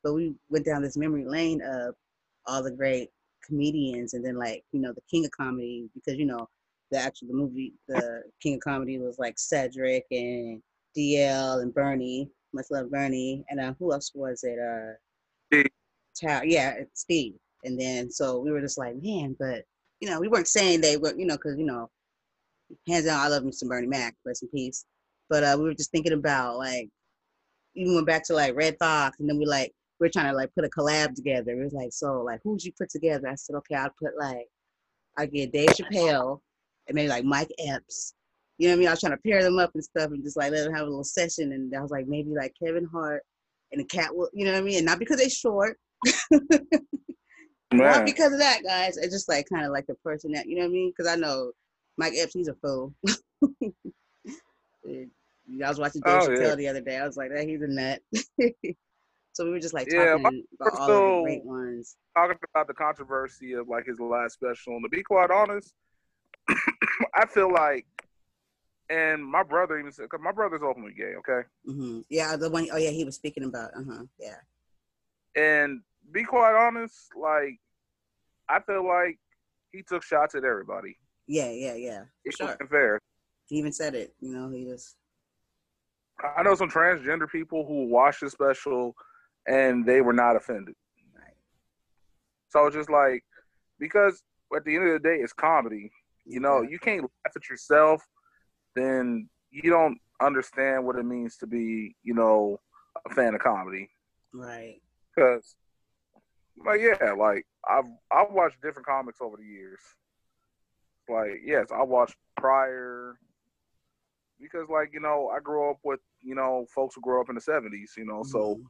but we went down this memory lane of all the great comedians, and then like you know the King of Comedy because you know the actual the movie the King of Comedy was like Cedric and DL and Bernie, much love Bernie, and uh, who else was it? Uh, Steve. Yeah, Steve. And then so we were just like, man, but you know, we weren't saying they were, you know, because you know, hands down, I love me some Bernie Mac, rest in peace. But uh, we were just thinking about like, even went back to like Redd Foxx, and then we like we are trying to like put a collab together. It was like, so like, who'd you put together? I said, okay, I'll put like, I get Dave Chappelle and maybe like Mike Epps. You know what I mean? I was trying to pair them up and stuff, and just like let them have a little session. And I was like, maybe like Kevin Hart and the Katt, will you know what I mean? And not because they're short, <laughs> not because of that, guys. It's just like kind of like the person that you know what I mean. Because I know Mike Epps, he's a fool. <laughs> I was watching Dave Oh, yeah. the other day. I was like, hey, he's a nut. <laughs> so we were just like Yeah, talking about all the great ones. talking about the controversy of like his last special, and to be quite honest, <coughs> I feel like, and my brother even said, cause my brother's openly gay, okay, Mm-hmm. Yeah, the one oh yeah, he was speaking about. Uh huh. Yeah. and be quite honest, like, I feel like he took shots at everybody. Yeah, yeah, yeah. For It sure. wasn't fair. He even said it. You know, he just. I know some transgender people who watched the special and they were not offended. Right. So it's just like because at the end of the day, it's comedy. You know, Yeah. you can't laugh at yourself, then you don't understand what it means to be, you know, a fan of comedy. Right. Because, like, yeah, like I've I've watched different comics over the years. Like, yes, I watched Pryor because, like, you know, I grew up with you know folks who grew up in the '70s. You know, so Mhm.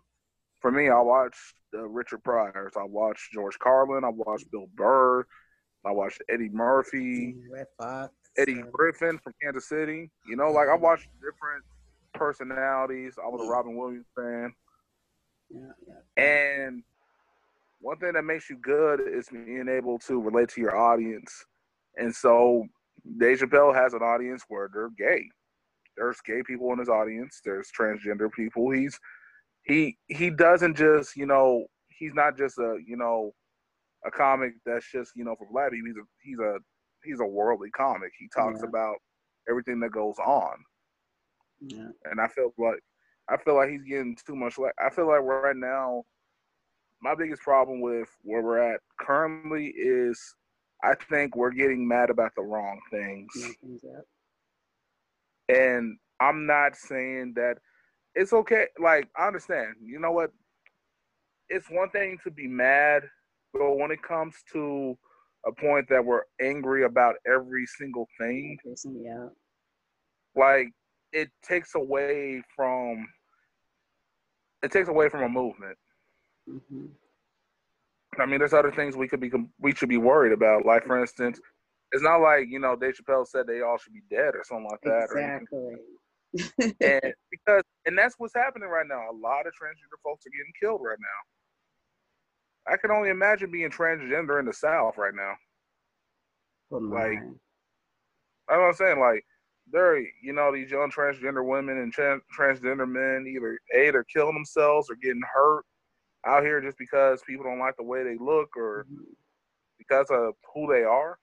for me, I watched uh, Richard Pryor's. I watched George Carlin. I watched Bill Burr. I watched Eddie Murphy, Foxx. Eddie Griffin from Kansas City. You know, like I Mhm. watched different personalities. I was a Robin Williams fan. yeah, yeah. And one thing that makes you good is being able to relate to your audience. And so Dave Chappelle has an audience where they're gay. There's gay people in his audience. There's transgender people. He's he he doesn't just you know he's not just a you know a comic that's just you know for black people. He's a he's a he's a worldly comic. He talks Yeah. about everything that goes on yeah. and I feel like I feel like he's getting too much. Like I feel like right now, my biggest problem with where we're at currently is I think we're getting mad about the wrong things, up. and I'm not saying that it's okay. Like I understand, you know what? It's one thing to be mad, but when it comes to a point that we're angry about every single thing, yeah. like it takes away from it takes away from a movement. Hmm I mean, there's other things we could be we should be worried about. Like for instance, it's not like you know Dave Chappelle said they all should be dead or something like that. Exactly. <laughs> and because and that's what's happening right now. A lot of transgender folks are getting killed right now. I can only imagine being transgender in the South right now. Oh, like. I know what I'm saying. Like, they're you know these young transgender women and tran transgender men either a they're killing themselves or getting hurt out here just because people don't like the way they look or Mhm. because of who they are.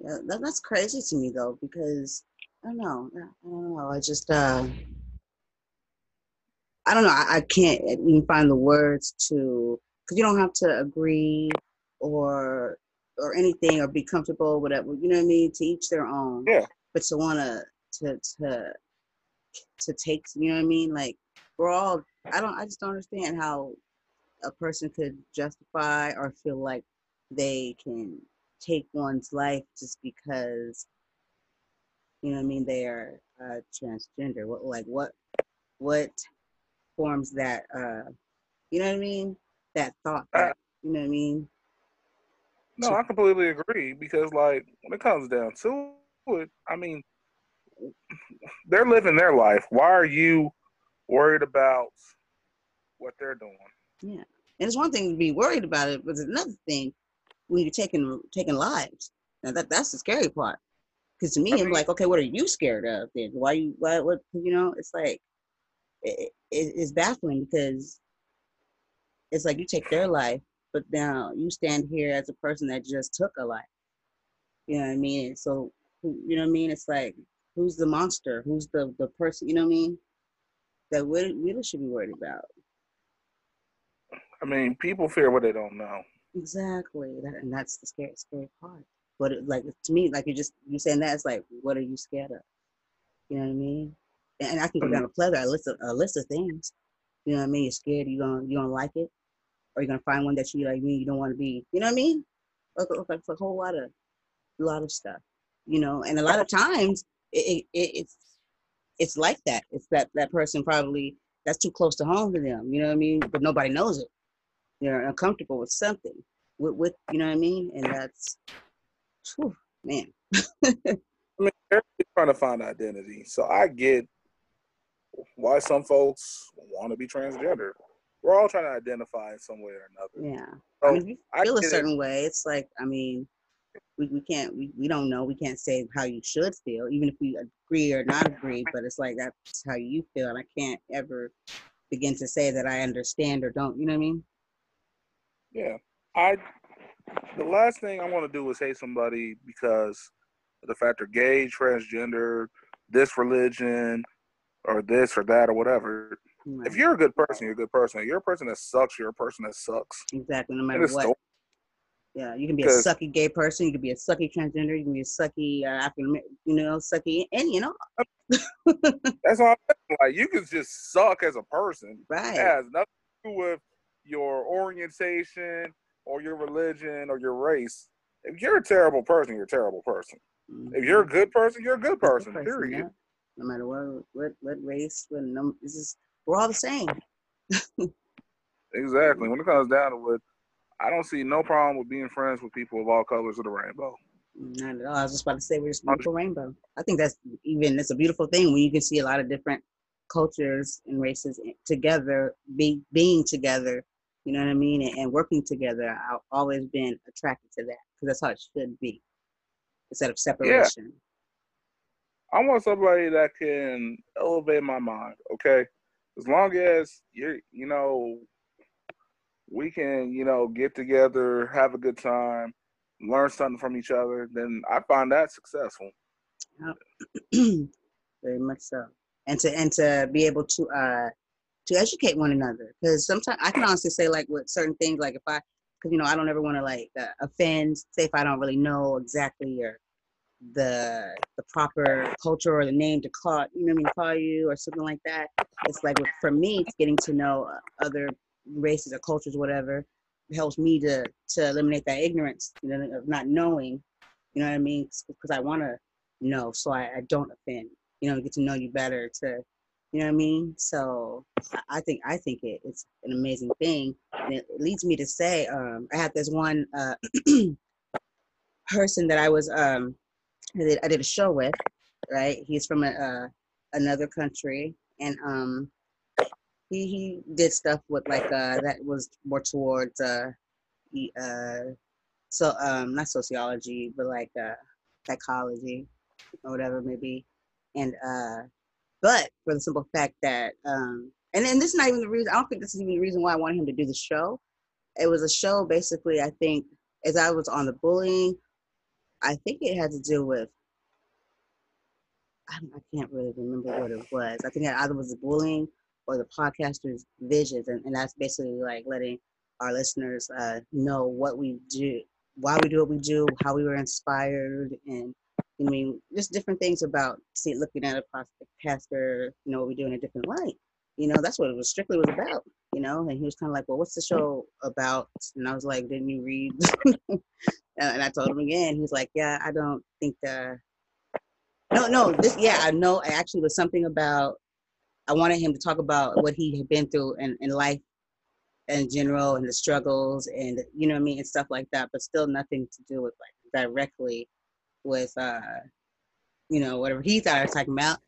Yeah, that, that's crazy to me though, because I don't know. I don't know. I just uh I don't know. I, I can't even find the words to because you don't have to agree or or anything or be comfortable, whatever. You know what I mean? To each their own. Yeah. But to wanna to to to take, you know what I mean? Like we're all. I don't. I just don't understand how a person could justify or feel like they can take one's life just because you know what I mean they are uh, transgender. What like what what forms that uh you know what I mean that thought that, you know what I mean No, I completely agree because, like, when it comes down to it, I mean, they're living their life. Why are you worried about what they're doing? Yeah. And it's one thing to be worried about it but it's another thing when you're taking taking lives. Now that that's the scary part. Because to me I I'm mean- like okay what are you scared of then? Why you why what you know? It's like it, it, it's baffling because it's like you take their life but now you stand here as a person that just took a life. You know what I mean? So you know what I mean? It's like who's the monster? Who's the the person you know what I mean? That we really should be worried about I mean, people fear what they don't know. Exactly, that, and that's the scary, scary part. But it, like to me, like you just you saying that, it's like, what are you scared of? You know what I mean? And, and I can go down a mm-hmm. plethora, a list of a list of things. You know what I mean? You're scared. You don't you don't like it, or you're gonna find one that you like. Me, you don't want to be. You know what I mean? Like, it's a whole lot of, a lot of stuff. You know, and a lot of times it, it, it it's it's like that. It's that that person probably that's too close to home to them. You know what I mean? But nobody knows it they're uncomfortable with something with, with you know what I mean and that's whew, man <laughs> I mean, they're trying to find identity. So I get why some folks want to be transgender. We're all trying to identify in some way or another. yeah So I mean if you feel a get it. certain way it's like I mean we, we can't we, we don't know we can't say how you should feel even if we agree or not agree but it's like that's how you feel and I can't ever begin to say that I understand or don't you know what I mean Yeah. I the last thing I want to do is hate somebody because of the fact they're gay, transgender, this religion, or this or that or whatever. Right. If you're a good person, you're a good person. If you're a person that sucks, you're a person that sucks. exactly no matter what Yeah, you can be a sucky gay person. You can be a sucky transgender. You can be a sucky uh, African, you know, sucky, and you know, <laughs> That's all. I'm saying. Like you can just suck as a person. right? It has nothing to do with your orientation or your religion or your race. If you're a terrible person, you're a terrible person. Mm-hmm. If you're a good person, you're a good Just a person. Period. yeah. No matter what, what, what race, what num, this is, we're all the same. <laughs> Exactly. When it comes down to it, I don't see no problem with being friends with people of all colors of the rainbow. Not at all. I was just about to say we're just beautiful rainbow. I think that's even it's a beautiful thing when you can see a lot of different cultures and races together, be being together. You know what I mean, and, and working together. I've always been attracted to that because that's how it should be, instead of separation. I want somebody that can elevate my mind. Okay, as long as you're, you know, we can, you know, get together, have a good time, learn something from each other. Then I find that successful. <clears throat> Very much so. And to and to be able to uh to educate one another because sometimes I can honestly say like with certain things like if I because you know I don't ever want to like uh, offend say if I don't really know exactly or the the proper culture or the name to call you know I mean call you or something like that. It's like for me it's getting to know uh, other races or cultures whatever helps me to to eliminate that ignorance you know of not knowing you know what I mean because I want to know so I, I don't offend you know get to know you better to you know what I mean? So I, think I think it, it's an amazing thing. And it, leads me to say um I had this one uh <clears throat> person that I was um I did, I did a show with right? He's from a, uh, another country. And um he he did stuff with like uh that was more towards uh uh so um not sociology but like uh psychology or whatever maybe and uh but for the simple fact that um and then this is not even the reason i don't think this is even the reason why i wanted him to do the show. It was a show basically i think as i was on the bullying i think it had to do with i, I can't really remember what it was. I think it either was the bullying or the podcaster's visions and, and that's basically like letting our listeners uh, know what we do why we do what we do, how we were inspired, and I mean, just different things about see, looking at a pastor, you know, what we do in a different light. You know, that's what it was strictly was about. You know, and he was kind of like, "Well, what's the show about?" And I was like, "Didn't you read?" <laughs> and I told him again. He's like, "Yeah, I don't think the." No, no, this. Yeah, I know. It actually was something about. I wanted him to talk about what he had been through in, in life in general and the struggles and you know what I mean and stuff like that, but still nothing to do with like directly with uh you know whatever he thought I was talking about.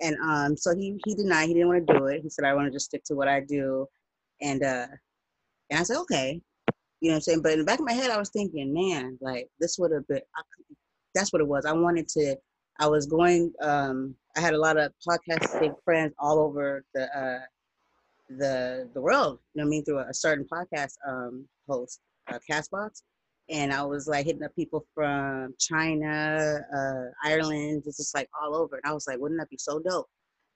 And um so he he denied he didn't want to do it. He said I want to just stick to what I do. And uh and I said okay. You know what I'm saying? But in the back of my head I was thinking, man, like this would have been I, that's what it was. I wanted to I was going um I had a lot of podcasting friends all over the uh the the world, you know what I mean, through a, a certain podcast um, host, uh, Castbox. And I was like hitting up people from China, uh, Ireland, it's just like all over. And I was like, wouldn't that be so dope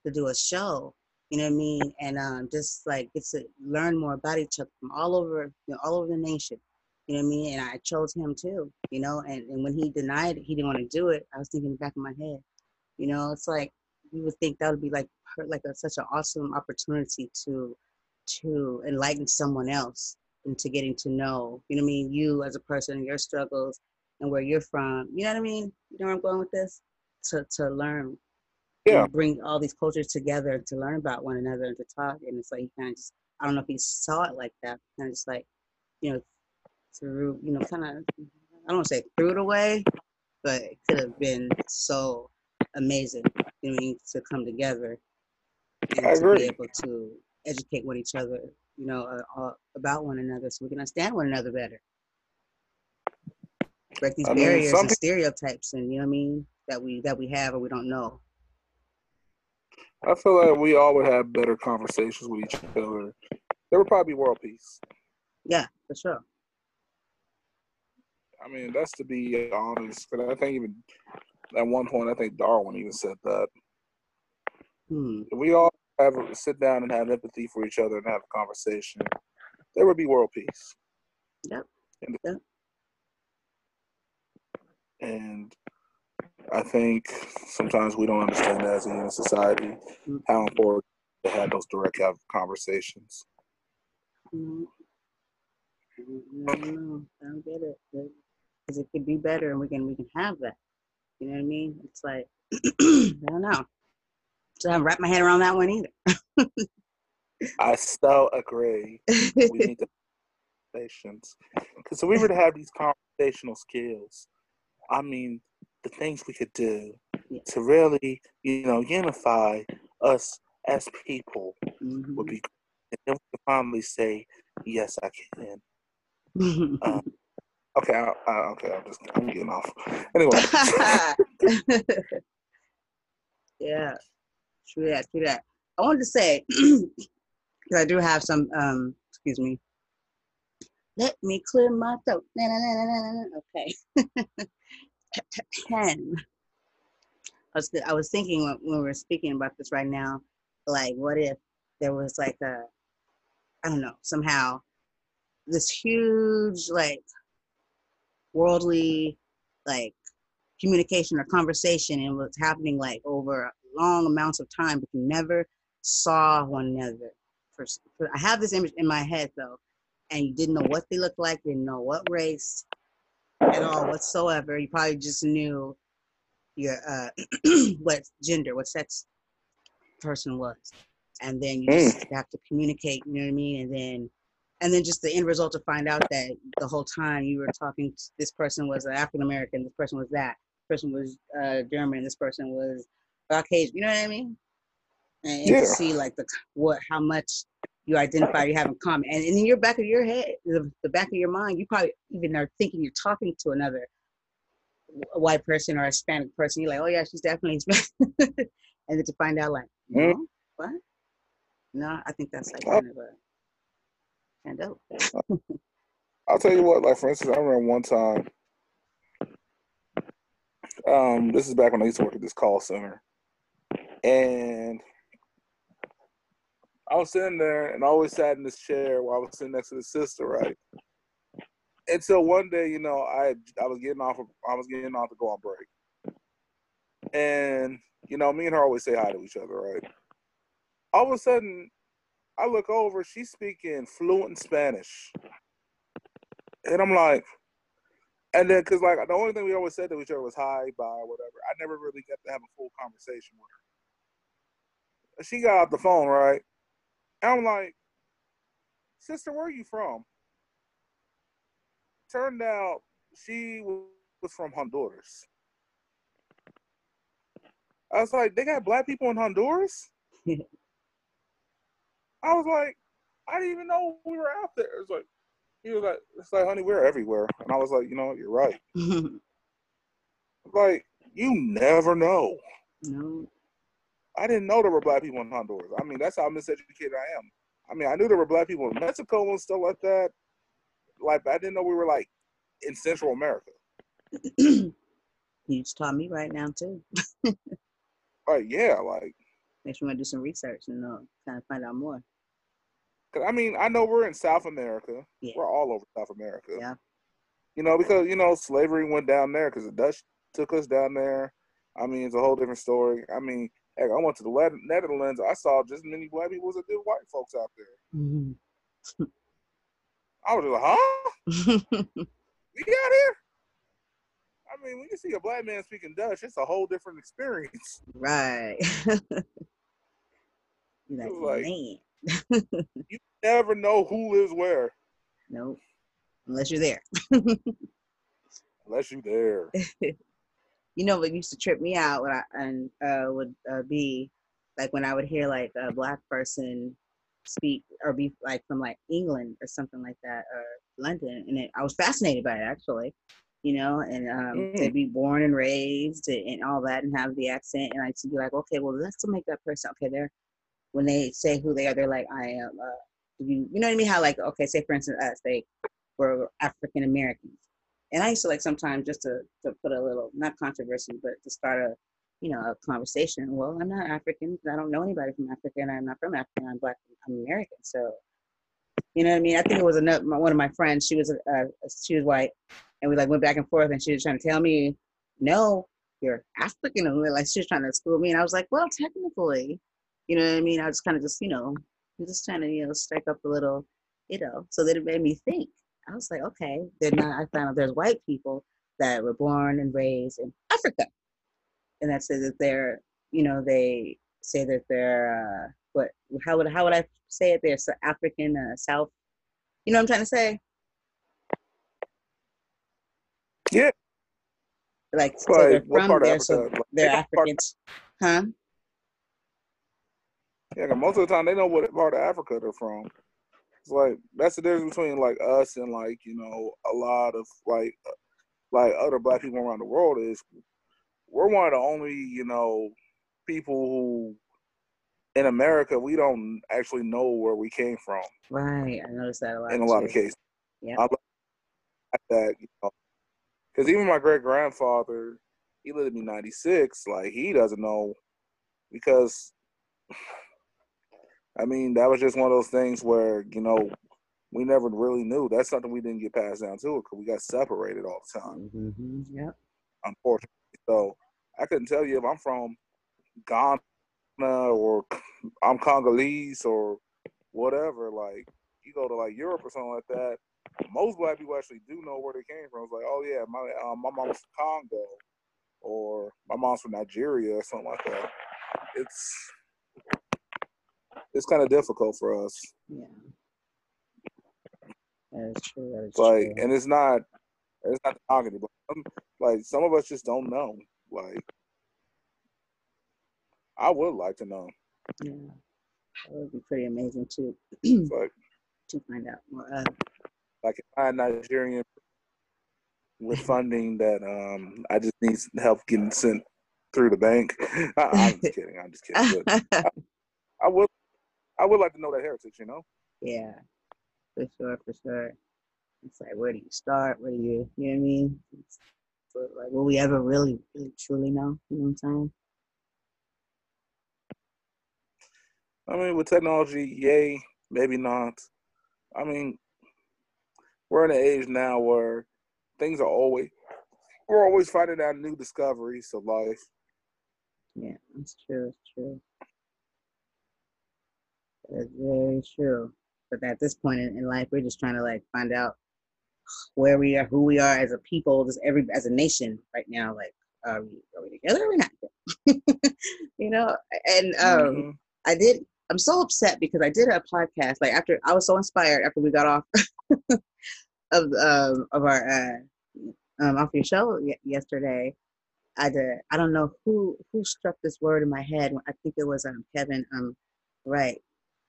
to do a show? You know what I mean? And um, just like get to learn more about each other from all over, you know, all over the nation. You know what I mean? And I chose him too, you know, and, and when he denied it, he didn't want to do it, I was thinking back in my head, you know, it's like you would think that would be like like a, such an awesome opportunity to to enlighten someone else into getting to know you know what i mean you as a person and your struggles and where you're from you know what i mean? You know where i'm going with this? To to learn. Yeah. bring all these cultures together to learn about one another and to talk and it's like he kind of just i don't know if he saw it like that kind of just like you know through you know kind of i don't want to say threw it away but it could have been so amazing you know, to come together and I to agree. be able to educate one each other, you know, uh, uh, about one another, so we can understand one another better. Break these I barriers some and stereotypes, and you know what I mean, that we that we have or we don't know. I feel like we all would have better conversations with each other. There would probably be world peace. Yeah, for sure. I mean, that's to be honest. Because I think even at one point, I think Darwin even said that Hmm. if we all have a, sit down and have empathy for each other and have a conversation, there would be world peace. Yep. And, Yep. and I think sometimes we don't understand as a human society Mm. how important to have those direct have conversations. Mm. I don't know. I don't get it. Because it could be better, and we can we can have that. You know what I mean? It's like <clears throat> I don't know. I haven't my head around that one either. I so agree. We need to <laughs> patience because if we were to have these conversational skills, I mean, the things we could do Yeah. to really, you know, unify us as people Mhm. would be. And then we could finally say, "Yes, I can." Uh, <laughs> Okay, I, I, okay, I'm just I'm getting off. Anyway, <laughs> yeah, true that, true that. I wanted to say, <clears throat> because I do have some, um, excuse me. Let me clear my throat. Na, na, na, na, na, na. Okay. <laughs> Ten. I was, I was thinking when, when we were speaking about this right now, like, what if there was like a, I don't know, somehow this huge, like, worldly, like, communication or conversation and was happening like over long amounts of time, but you never saw one another. I have this image in my head though, and you didn't know what they looked like, didn't know what race at all whatsoever. You probably just knew your uh, <clears throat> what gender, what sex person was, and then you just have to communicate. You know what I mean? And then and then just the end result to find out that the whole time you were talking to this person was an African American, this person was that, this person was uh, German, this person was Caucasian. You know what I mean? And, Yeah. to see like the what how much you identify you have in common, and, and in your back of your head, the, the back of your mind, you probably even are thinking you're talking to another wh- white person or Hispanic person. You're like, oh yeah, she's definitely Hispanic, <laughs> and then to find out like, no, what? No, I think that's like kind of a kind of dope. I'll tell you what. Like for instance, I remember one time. Um, this is back when I used to work at this call center, and I was sitting there, and I always sat in this chair while I was sitting next to the sister, right? until one day, you know, I I was getting off. Of, I was getting off to go on break, and you know, me and her always say hi to each other, right? All of a sudden, I look over. She's speaking fluent Spanish, and I'm like, and then because like the only thing we always said to each other was hi, bye, whatever. I never really got to have a full conversation with her. She got off the phone, right? And I'm like, sister, where are you from? Turned out she was from Honduras. I was like, they got black people in Honduras? <laughs> I was like, I didn't even know we were out there. It's like, he was like, it's like, honey, we're everywhere. And I was like, you know, you're right. <laughs> like, you never know. No. I didn't know there were black people in Honduras. I mean, that's how miseducated I am. I mean, I knew there were black people in Mexico and stuff like that. Like, I didn't know we were like in Central America. <clears throat> you just taught me right now too. like, yeah, like. <laughs> Makes me want to do some research and uh, kind of find out more. Cause I mean, I know we're in South America. Yeah. We're all over South America. Yeah. You know, because you know slavery went down there because the Dutch took us down there. I mean, it's a whole different story. I mean, heck, I went to the Netherlands. I saw just as many black people as I did white folks out there. Mm-hmm. I was like, huh? <laughs> we got here? I mean, when you see a black man speaking Dutch, it's a whole different experience. Right. <laughs> like, like man. you never know who lives where. Nope. Unless you're there. <laughs> Unless you're there. You know what used to trip me out when I and uh, would uh, be like when I would hear like a black person speak or be like from like England or something like that or London, and it, I was fascinated by it actually, you know, and um, mm. they'd be born and raised and, and, all that and have the accent, and I'd be like, okay, well, let's make that person okay. They're when they say who they are, they're like, I am. Uh, you, you know what I mean? How like, okay, say for instance, us, they were African Americans, and I used to like sometimes just to to put a little not controversy, but to start a you know a conversation. Well, I'm not African. I don't know anybody from Africa, and I'm not from Africa. I'm black. I'm American. So, you know what I mean? I think it was another one of my friends. She was a, she was white, and we like went back and forth, and she was trying to tell me, no, you're African, and like she was trying to school me, and I was like, well, technically, you know what I mean? I was kind of just, you know, just trying to, you know, strike up a little, you know, so that it made me think. I was like, okay, then I found out there's white people that were born and raised in Africa. And that says that they're, you know, they say that they're, uh, what, how would, how would I say it? They're African, uh, South, you know what I'm trying to say? Yeah. Like, so they're from there, so they're Africans. Huh? Yeah, most of the time they know what part of Africa they're from. Like that's the difference between like us and like you know a lot of like like other black people around the world is we're one of the only you know people who in America we don't actually know where we came from. Right, I noticed that a lot. In a lot of cases, yeah. That you know, because even my great grandfather, he lived to be ninety six. Like he doesn't know because I mean, that was just one of those things where you know we never really knew. That's something we didn't get passed down to it because we got separated all the time. Mm-hmm. Yeah. Unfortunately, so I couldn't tell you if I'm from Ghana or <laughs> I'm Congolese or whatever. Like you go to like Europe or something like that. Most black people actually do know where they came from. It's like, oh yeah, my um, my mom's from Congo, or my mom's from Nigeria or something like that. It's it's kind of difficult for us. Yeah, that is true. That is like, true. and it's not, it's not but like some of us just don't know. Like, I would like to know. Yeah, that would be pretty amazing too. like, <clears throat> to find out more. Uh, like, if I'm Nigerian with funding that um I just need help getting sent through the bank. <laughs> I, am just kidding. I'm just kidding. <laughs> I, I would I would like to know that heritage, you know? Yeah, for sure, for sure. It's like, where do you start? Where do you, you know what I mean? It's, like, will we ever really, really, truly know? You know what I'm saying? I mean, with technology, yay, maybe not. I mean, we're in an age now where things are always we're always finding out new discoveries of life. Yeah, that's true. That's true. It's very true. But at this point in, in life, we're just trying to like find out where we are, who we are as a people, just every as a nation right now. Like, are we, are we together or not? <laughs> you know, and um, mm-hmm. I did. I'm so upset because I did a podcast like after I was so inspired after we got off <laughs> of um, of our uh, um, off your show y- yesterday. I did. I don't know who who struck this word in my head. I think it was um, Kevin. Um, right.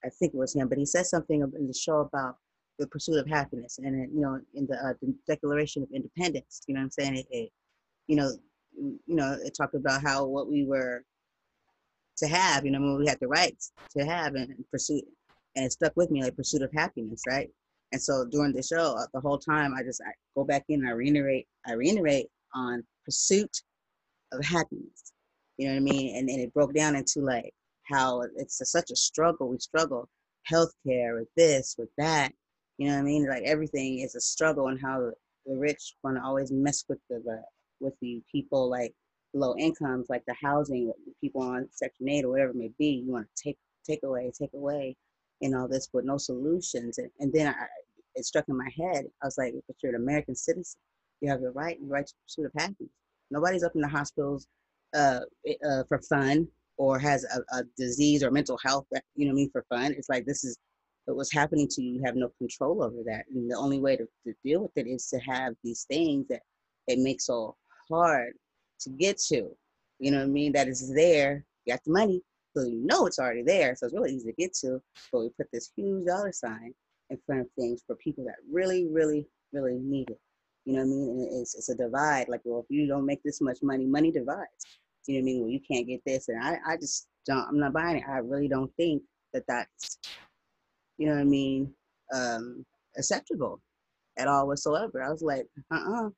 I think it was him, but he said something in the show about the pursuit of happiness, and you know, in the, uh, the Declaration of Independence. You know what I'm saying? It, it, you know, you know, it talked about how what we were to have. You know, when we had the rights to have and, pursue, and it stuck with me like pursuit of happiness, right? And so during the show, uh, the whole time, I just I go back in and I reiterate, I reiterate on pursuit of happiness. You know what I mean? And, and it broke down into like how it's a, such a struggle. We struggle healthcare with this, with that. You know what I mean? Like everything is a struggle, and how the rich want to always mess with the with the people like low incomes, like the housing, people on Section Eight or whatever it may be. You want to take take away, take away, and all this but no solutions. And, and then I, it struck in my head. I was like, but you're an American citizen. You have your right, your right to pursuit of happiness. Nobody's up in the hospitals uh, uh, for fun or has a, a, disease or mental health you know I mean, for fun. It's like this is what's happening to you. You have no control over that. And the only way to, to deal with it is to have these things that it makes so hard to get to. You know what I mean? That is there. You got the money, so you know it's already there. So it's really easy to get to. But we put this huge dollar sign in front of things for people that really, really, really need it. You know what I mean? And it's, it's a divide. Like, well, if you don't make this much money, money divides. You know what I mean? Well, you can't get this. And I, I just don't, I'm not buying it. I really don't think that that's, you know what I mean, um, acceptable at all whatsoever. I was like, uh-uh,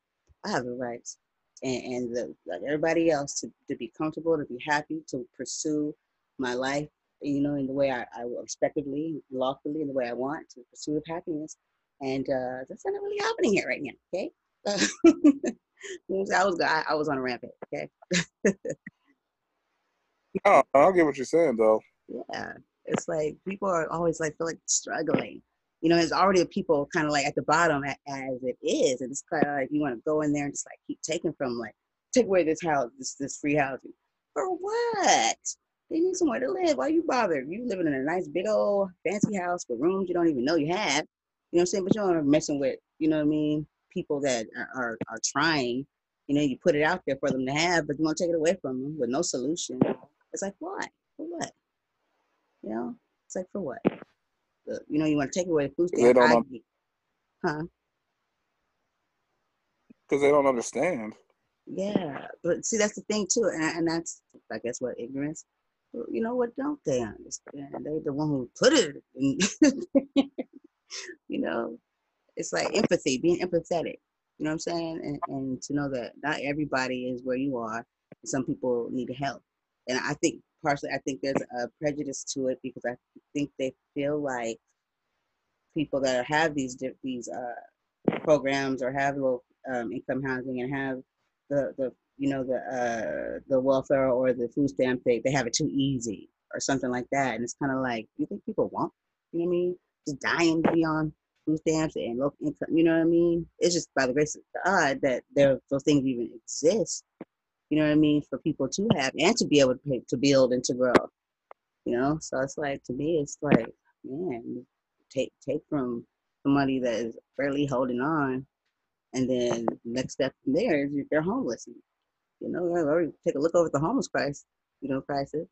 I have the rights. And, and the, like everybody else to, to be comfortable, to be happy, to pursue my life you know, in the way I, I respectively, lawfully, in the way I want to pursue happiness. And uh, that's not really happening here right now. Okay. <laughs> <laughs> I was I, I was on a rampage. Okay. no, <laughs> oh, I don't get what you're saying though. Yeah, it's like people are always like feel like struggling. You know, there's already people kind of like at the bottom as it is, and it's kind of like you want to go in there and just like keep taking from like take away this house, this this free housing for what? They need somewhere to live. Why you bother? You living in a nice big old fancy house with rooms you don't even know you have. You know what I'm saying? But you are messing with, you know what I mean, people that are, are, trying. You know, you put it out there for them to have, but you want to take it away from them with no solution. It's like, why? For what? You know, it's like, for what? You know, you want to take away the food stamp. They huh? Because they don't understand. Yeah, but see, that's the thing too, and, and that's, I guess, what ignorance you know what don't they understand? They the one who put it in, <laughs> you know, it's like empathy, being empathetic. You know what I'm saying? And, and to know that not everybody is where you are. Some people need help. And I think partially, I think there's a prejudice to it because I think they feel like people that have these these uh, programs or have low um, income housing and have the the you know the uh, the welfare or the food stamp they they have it too easy or something like that and it's kind of like you think people want you know what I mean just dying to be on food stamps and low income you know what I mean it's just by the grace of God that there those things even exist you know what I mean for people to have and to be able to pay, to build and to grow you know so it's like to me it's like man take take from somebody that is barely holding on and then next step from there is they're homeless you know, or take a look over at the homeless crisis, you know, crisis.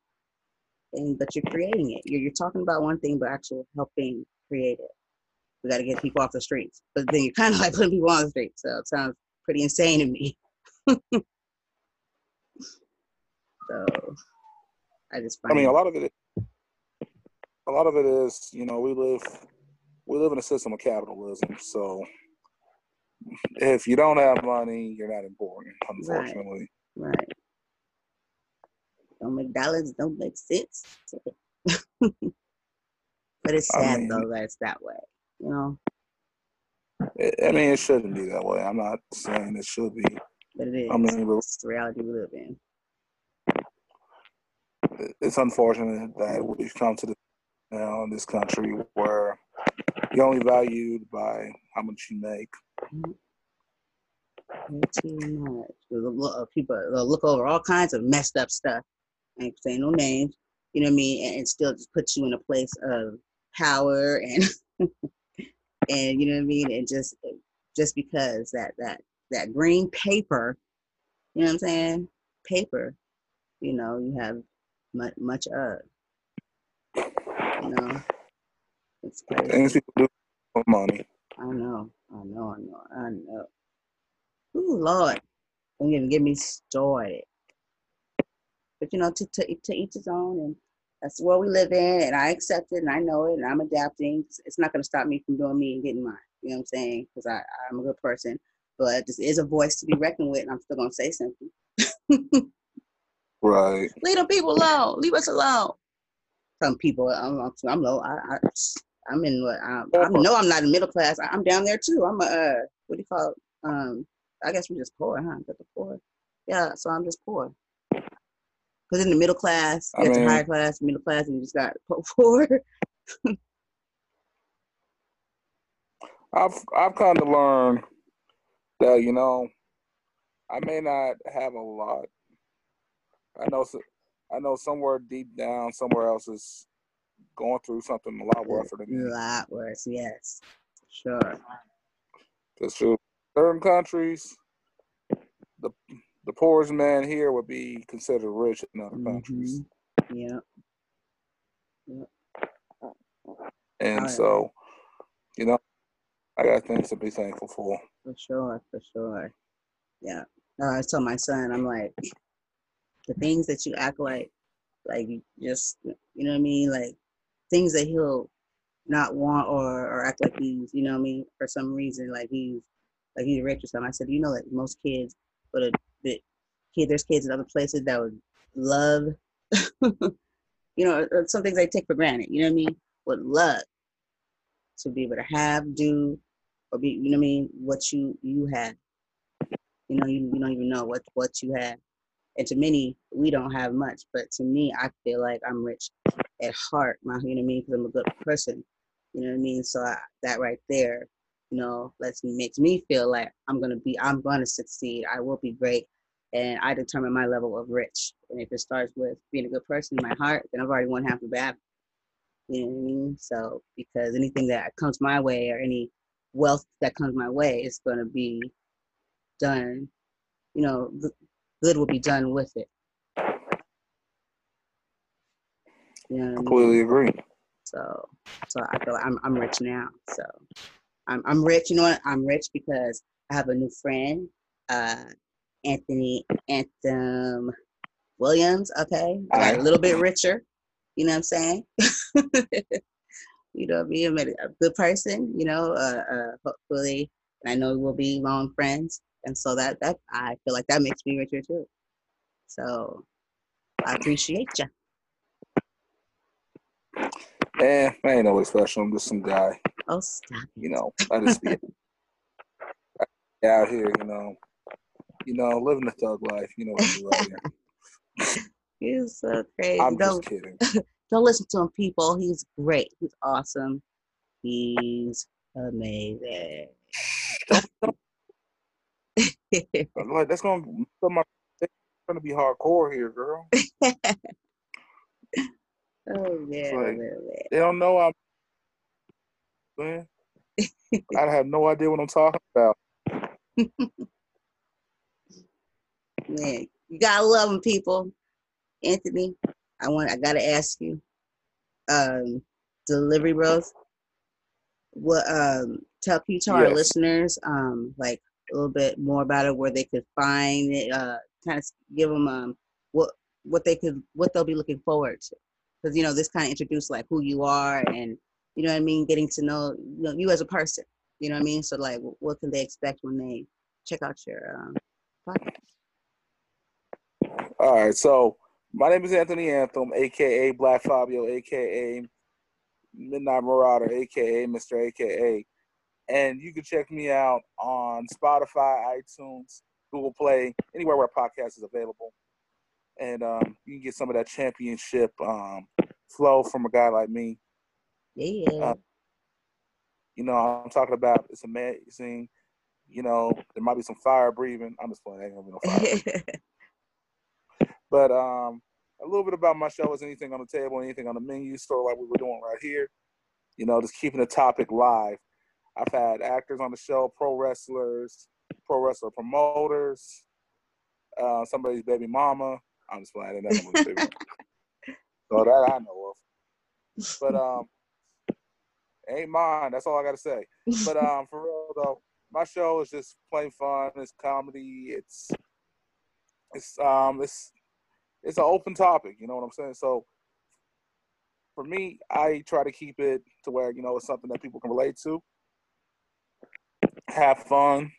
And but you're creating it. You're, you're talking about one thing, but actually helping create it. We got to get people off the streets, but then you're kind of <laughs> like putting people on the streets. So it sounds pretty insane to me. <laughs> so I just. I mean, a lot of it. A lot of it is, you know, we live we live in a system of capitalism. So if you don't have money, you're not important, unfortunately. Right. right. Don't make dollars, don't make sense. <laughs> but it's sad I mean, though that it's that way, you know. I mean, it shouldn't be that way. I'm not saying it should be. But it is. I mean, it's the reality we live in. It's unfortunate that we've come to the you know, in this country where you're only valued by how much you make. Mm-hmm. Too much. Uh, people uh, look over all kinds of messed up stuff. I ain't saying no names. You know what I mean? And, still just put you in a place of power and <laughs> and you know what I mean? And just just because that that that green paper, you know what I'm saying? Paper, you know, you have much much of. You know, it's crazy. Things people do for money. I know, I know, I know, I know. Ooh, Lord, don't even get me started. But you know, to, to, to each his own, and that's the world we live in, and I accept it, and I know it, and I'm adapting. It's not going to stop me from doing me and getting mine. You know what I'm saying? Because I I'm a good person, but this is a voice to be reckoned with, and I'm still going to say something. right. <laughs> Leave the people alone. Leave us alone. Some people, I'm I'm low. I, I I'm in what I, I know. I'm not in middle class. I, am down there too. I'm a uh, what do you call it? Um, I guess we're just poor, huh? Got the poor. Yeah, so I'm just poor. Because in the middle class, you got the higher class, middle class, and you just got <laughs> poor. I've I've kind of learned that you know I may not have a lot. I know I know somewhere deep down, somewhere else is going through something a lot worse than me. A lot worse, yes, sure. Because certain countries, the the poorest man here would be considered rich in other mm-hmm. countries. Yeah. Yep. And right. so, you know, I got things to be thankful for. For sure, for sure. Yeah. I told my son, I'm like, the things that you act like, like you just, you know what I mean? Like things that he'll not want or, or act like he's, you know what I mean? For some reason, like he's, like he's rich or something. I said, you know, like most kids would have kid, there's kids in other places that would love, <laughs> you know, uh, uh, some things I take for granted, you know what I mean? Would love to be able to have, do, or be, you know what I mean? What you, you have. You know, you, you don't even know what, what you have. And to many, we don't have much, but to me, I feel like I'm rich at heart, my, you know what I mean? Because I'm a good person, you know what I mean? So I, that right there, you know, lets makes me feel like I'm gonna be, I'm gonna succeed. I will be great, and I determine my level of rich. And if it starts with being a good person in my heart, then I've already won half the battle. You know what I mean? So because anything that comes my way or any wealth that comes my way is gonna be done. You know, good will be done with it. You know Completely mean? agree. So, so I feel like I'm I'm rich now. So I'm I'm rich. You know what? I'm rich because I have a new friend, uh, Anthony Anthem Williams. Okay, got a little bit richer. You know what I'm saying? <laughs> you know, me, a good person. You know, uh, uh, hopefully, and I know we'll be long friends. And so that that I feel like that makes me richer too. So I appreciate you. Eh, I ain't always special. I'm just some guy. Oh, stop. You know, I just be <laughs> out here, you know, you know, living the thug life. You know what I do out here. <laughs> He's so crazy. I'm don't, just kidding. <laughs> don't listen to him, people. He's great. He's awesome. He's amazing. like that's gonna my gonna be hardcore here, girl. <laughs> oh man, oh, like, oh, man, they don't know I'm. Man, I have no idea what I'm talking about. Man, you gotta love them, people. Anthony, I want. I gotta ask you. Um, delivery bros. What um tell can you tell yes. our listeners um like a little bit more about it, where they could find it, uh, kind of give them um, what what they could what they'll be looking forward to, because you know this kind of introduce like who you are and you know what I mean, getting to know you, know, you as a person. You know what I mean? So like, what can they expect when they check out your um, podcast? All right, so my name is Anthony Anthem, aka Black Fabio, aka Midnight Marauder, aka Mr. AKA And you can check me out on Spotify, iTunes, Google Play, anywhere where podcast is available. And um, you can get some of that championship um, flow from a guy like me. Yeah. Uh, you know, I'm talking about it's amazing. You know, there might be some fire breathing. I'm just playing. Ain't gonna be no fire. <laughs> but um, a little bit about my show is anything on the table, anything on the menu, sort of like we were doing right here. You know, just keeping the topic live. I've had actors on the show, pro wrestlers, pro wrestler promoters, uh, somebody's baby mama. I'm just playing. That mama. so that I know of. But um, ain't mine. That's all I gotta say. But um, for real though, my show is just plain fun. It's comedy. It's it's um it's it's an open topic. You know what I'm saying? So for me, I try to keep it to where you know it's something that people can relate to, have fun,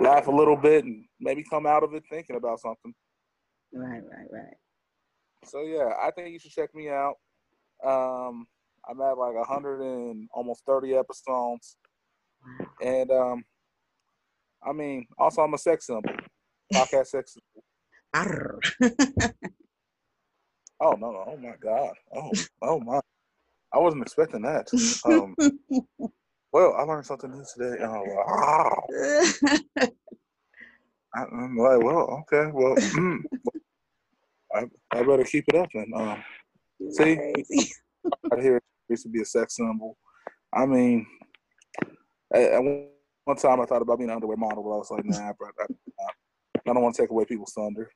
laugh a little bit, and maybe come out of it thinking about something. Right, right, right. So yeah, I think you should check me out. Um, I'm at like a 100 and almost 30 episodes, and um, I mean, also I'm a sex symbol, podcast sex. Arr. <laughs> Oh no, no, oh my god, oh, oh my, I wasn't expecting that. Um, well, I learned something new today. Oh wow, I, am like, well, okay, well, mm, I, I better keep it up And Um, see, out here used to be a sex symbol. I mean, at, at one time I thought about being an underwear model, but I was like, nah, bro, I, I don't want to take away people's thunder.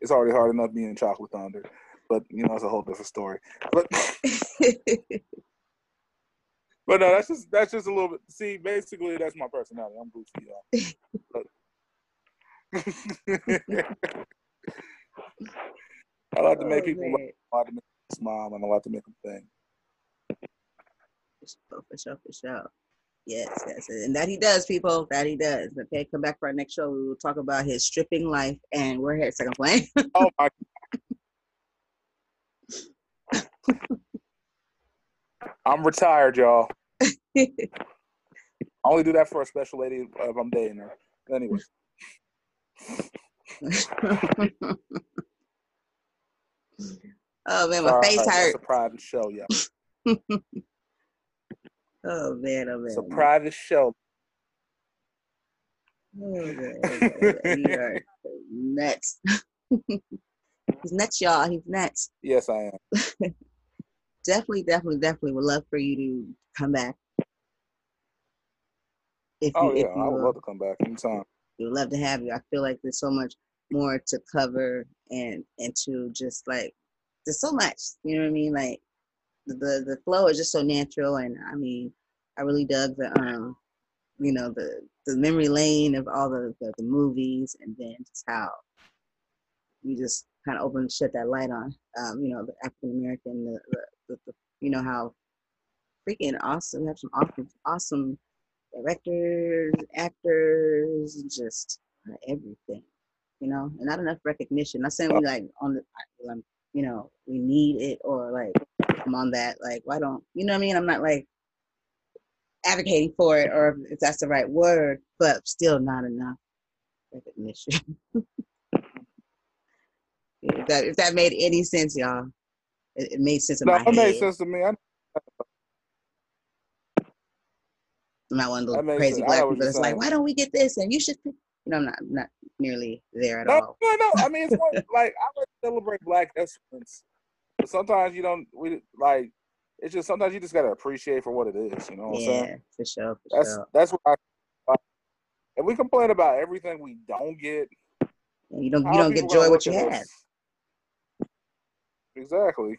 it's already hard enough being chocolate thunder, but you know, it's a whole different story. But <laughs> but no, that's just that's just a little bit. See, basically, that's my personality. I'm goofy, y'all. But- <laughs> I like to make Oh, people laugh, I like to make them smile, and I like to make them think. For sure, for sure. Yes, yes. And that he does, people. That he does. Okay, come back for our next show. We will talk about his stripping life. And we're here at second plane. <laughs> Oh my! I'm retired, y'all. <laughs> I only do that for a special lady if I'm dating her. Anyway, <laughs> oh man, my sorry, face that's hurt. a private show, yeah. Oh man, oh man. It's a private show. Oh, man, oh, <laughs> man, man. You are nuts. <laughs> He's nuts, y'all. He's nuts. Yes, I am. <laughs> Definitely, definitely, definitely would love for you to come back. If you, Oh if yeah, you I would love to come back anytime. we would love to have you. I feel like there's so much more to cover and and to just like there's so much. You know what I mean? Like the the, flow is just so natural, and I mean, I really dug the um, you know, the the memory lane of all the the, the movies, and then just how you just kind of open shut that light on. Um, you know, the African American, the, the, the, you know how freaking awesome. We have some awesome awesome directors, actors, just uh, everything, you know, and not enough recognition. Not saying we like on the, I- um, you know, we need it or like I'm on that. Like, why don't you know what I mean? I'm not like advocating for it or if that's the right word, but still not enough recognition. <laughs> if that if that made any sense, y'all, it, it made sense in No, my made head. sense to me. I, I'm not one of those crazy sense. Black people that's like, why don't we get this? And you should, you know, I'm not not nearly there at no, all. no, no. I mean, it's one, <laughs> like I like to celebrate Black excellence, but sometimes you don't. We like. It's just sometimes you just gotta appreciate for what it is. You know what I'm saying? Yeah, for sure, for That's sure. that's what I. Like, if we complain about everything we don't get, And you don't you don't get joy what you have. Exactly.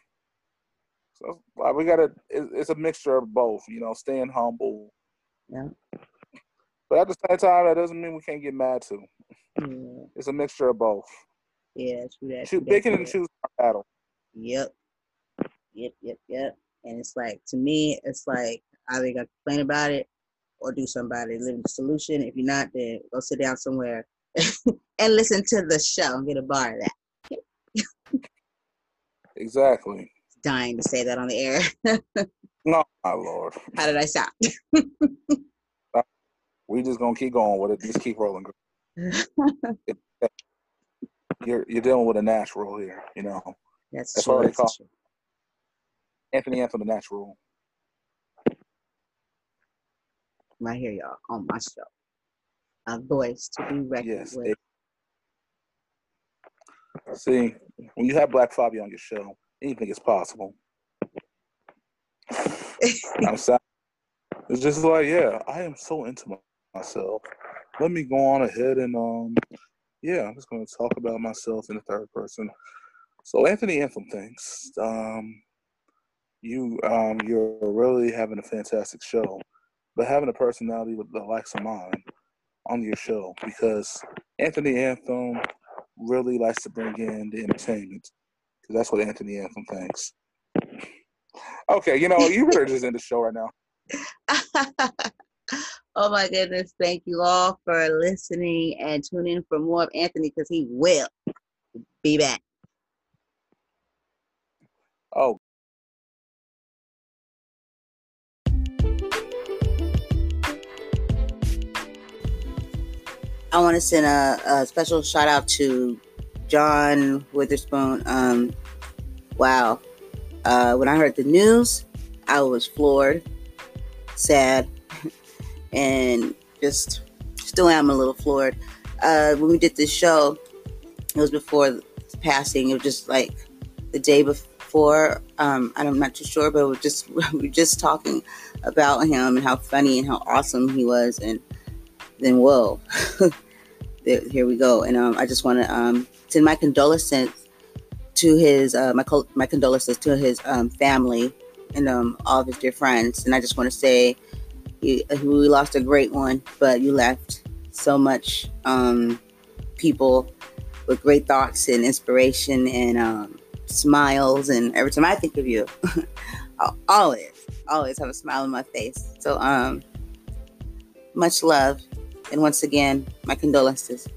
So like, we gotta. It, it's a mixture of both. You know, staying humble, Yeah. But at the same time, that doesn't mean we can't get mad too. Yeah, It's a mixture of both. yeah, true that. Shoot, true that, picking and choosing our battle. Yep. Yep, yep, yep. And it's like to me, it's like either you gotta complain about it or do somebody it. The solution. If you're not, then go sit down somewhere <laughs> and listen to the show and get a bar of that. Exactly. Dying to say that on the air. <laughs> No, my lord. How did I sound? <laughs> we just gonna keep going with it. Just keep rolling. <laughs> you're you're dealing with a natural here, you know. That's, That's true. what they That's call- true. Anthony Anthem, the natural. Right here, y'all, on my show. A voice to be reckoned Yes. with. it- see, when you have Black Fabio on your show, anything is possible. <laughs> I'm sorry. It's just like, yeah, I am so into my- myself. Let me go on ahead and um, yeah, I'm just gonna talk about myself in the third person. So Anthony Anthem thanks. um, you um, you're really having a fantastic show, but having a personality with the likes of mine on your show because Anthony Anthem really likes to bring in the entertainment because that's what Anthony Anthem thinks. Okay, you know, you better just end the show right now. <laughs> oh my goodness. Thank you all for listening and tune in for more of Anthony because he will be back. Oh, I want to send a, a special shout out to John Witherspoon. Um, wow. Uh, when I heard the news, I was floored, sad, and just still am a little floored. Uh, when we did this show, it was before the passing. It was just like the day before. Um, I'm not too sure, but we were just <laughs> we were just talking about him and how funny and how awesome he was, and then whoa, <laughs> here we go. And um, I just want to um, send my condolences to his uh, my my condolences to his um, family and um, all of his dear friends. And I just want to say we lost a great one, but you left so much um, people with great thoughts and inspiration and um, smiles. And every time I think of you, <laughs> I'll always always have a smile on my face. So um, much love. And once again, my condolences.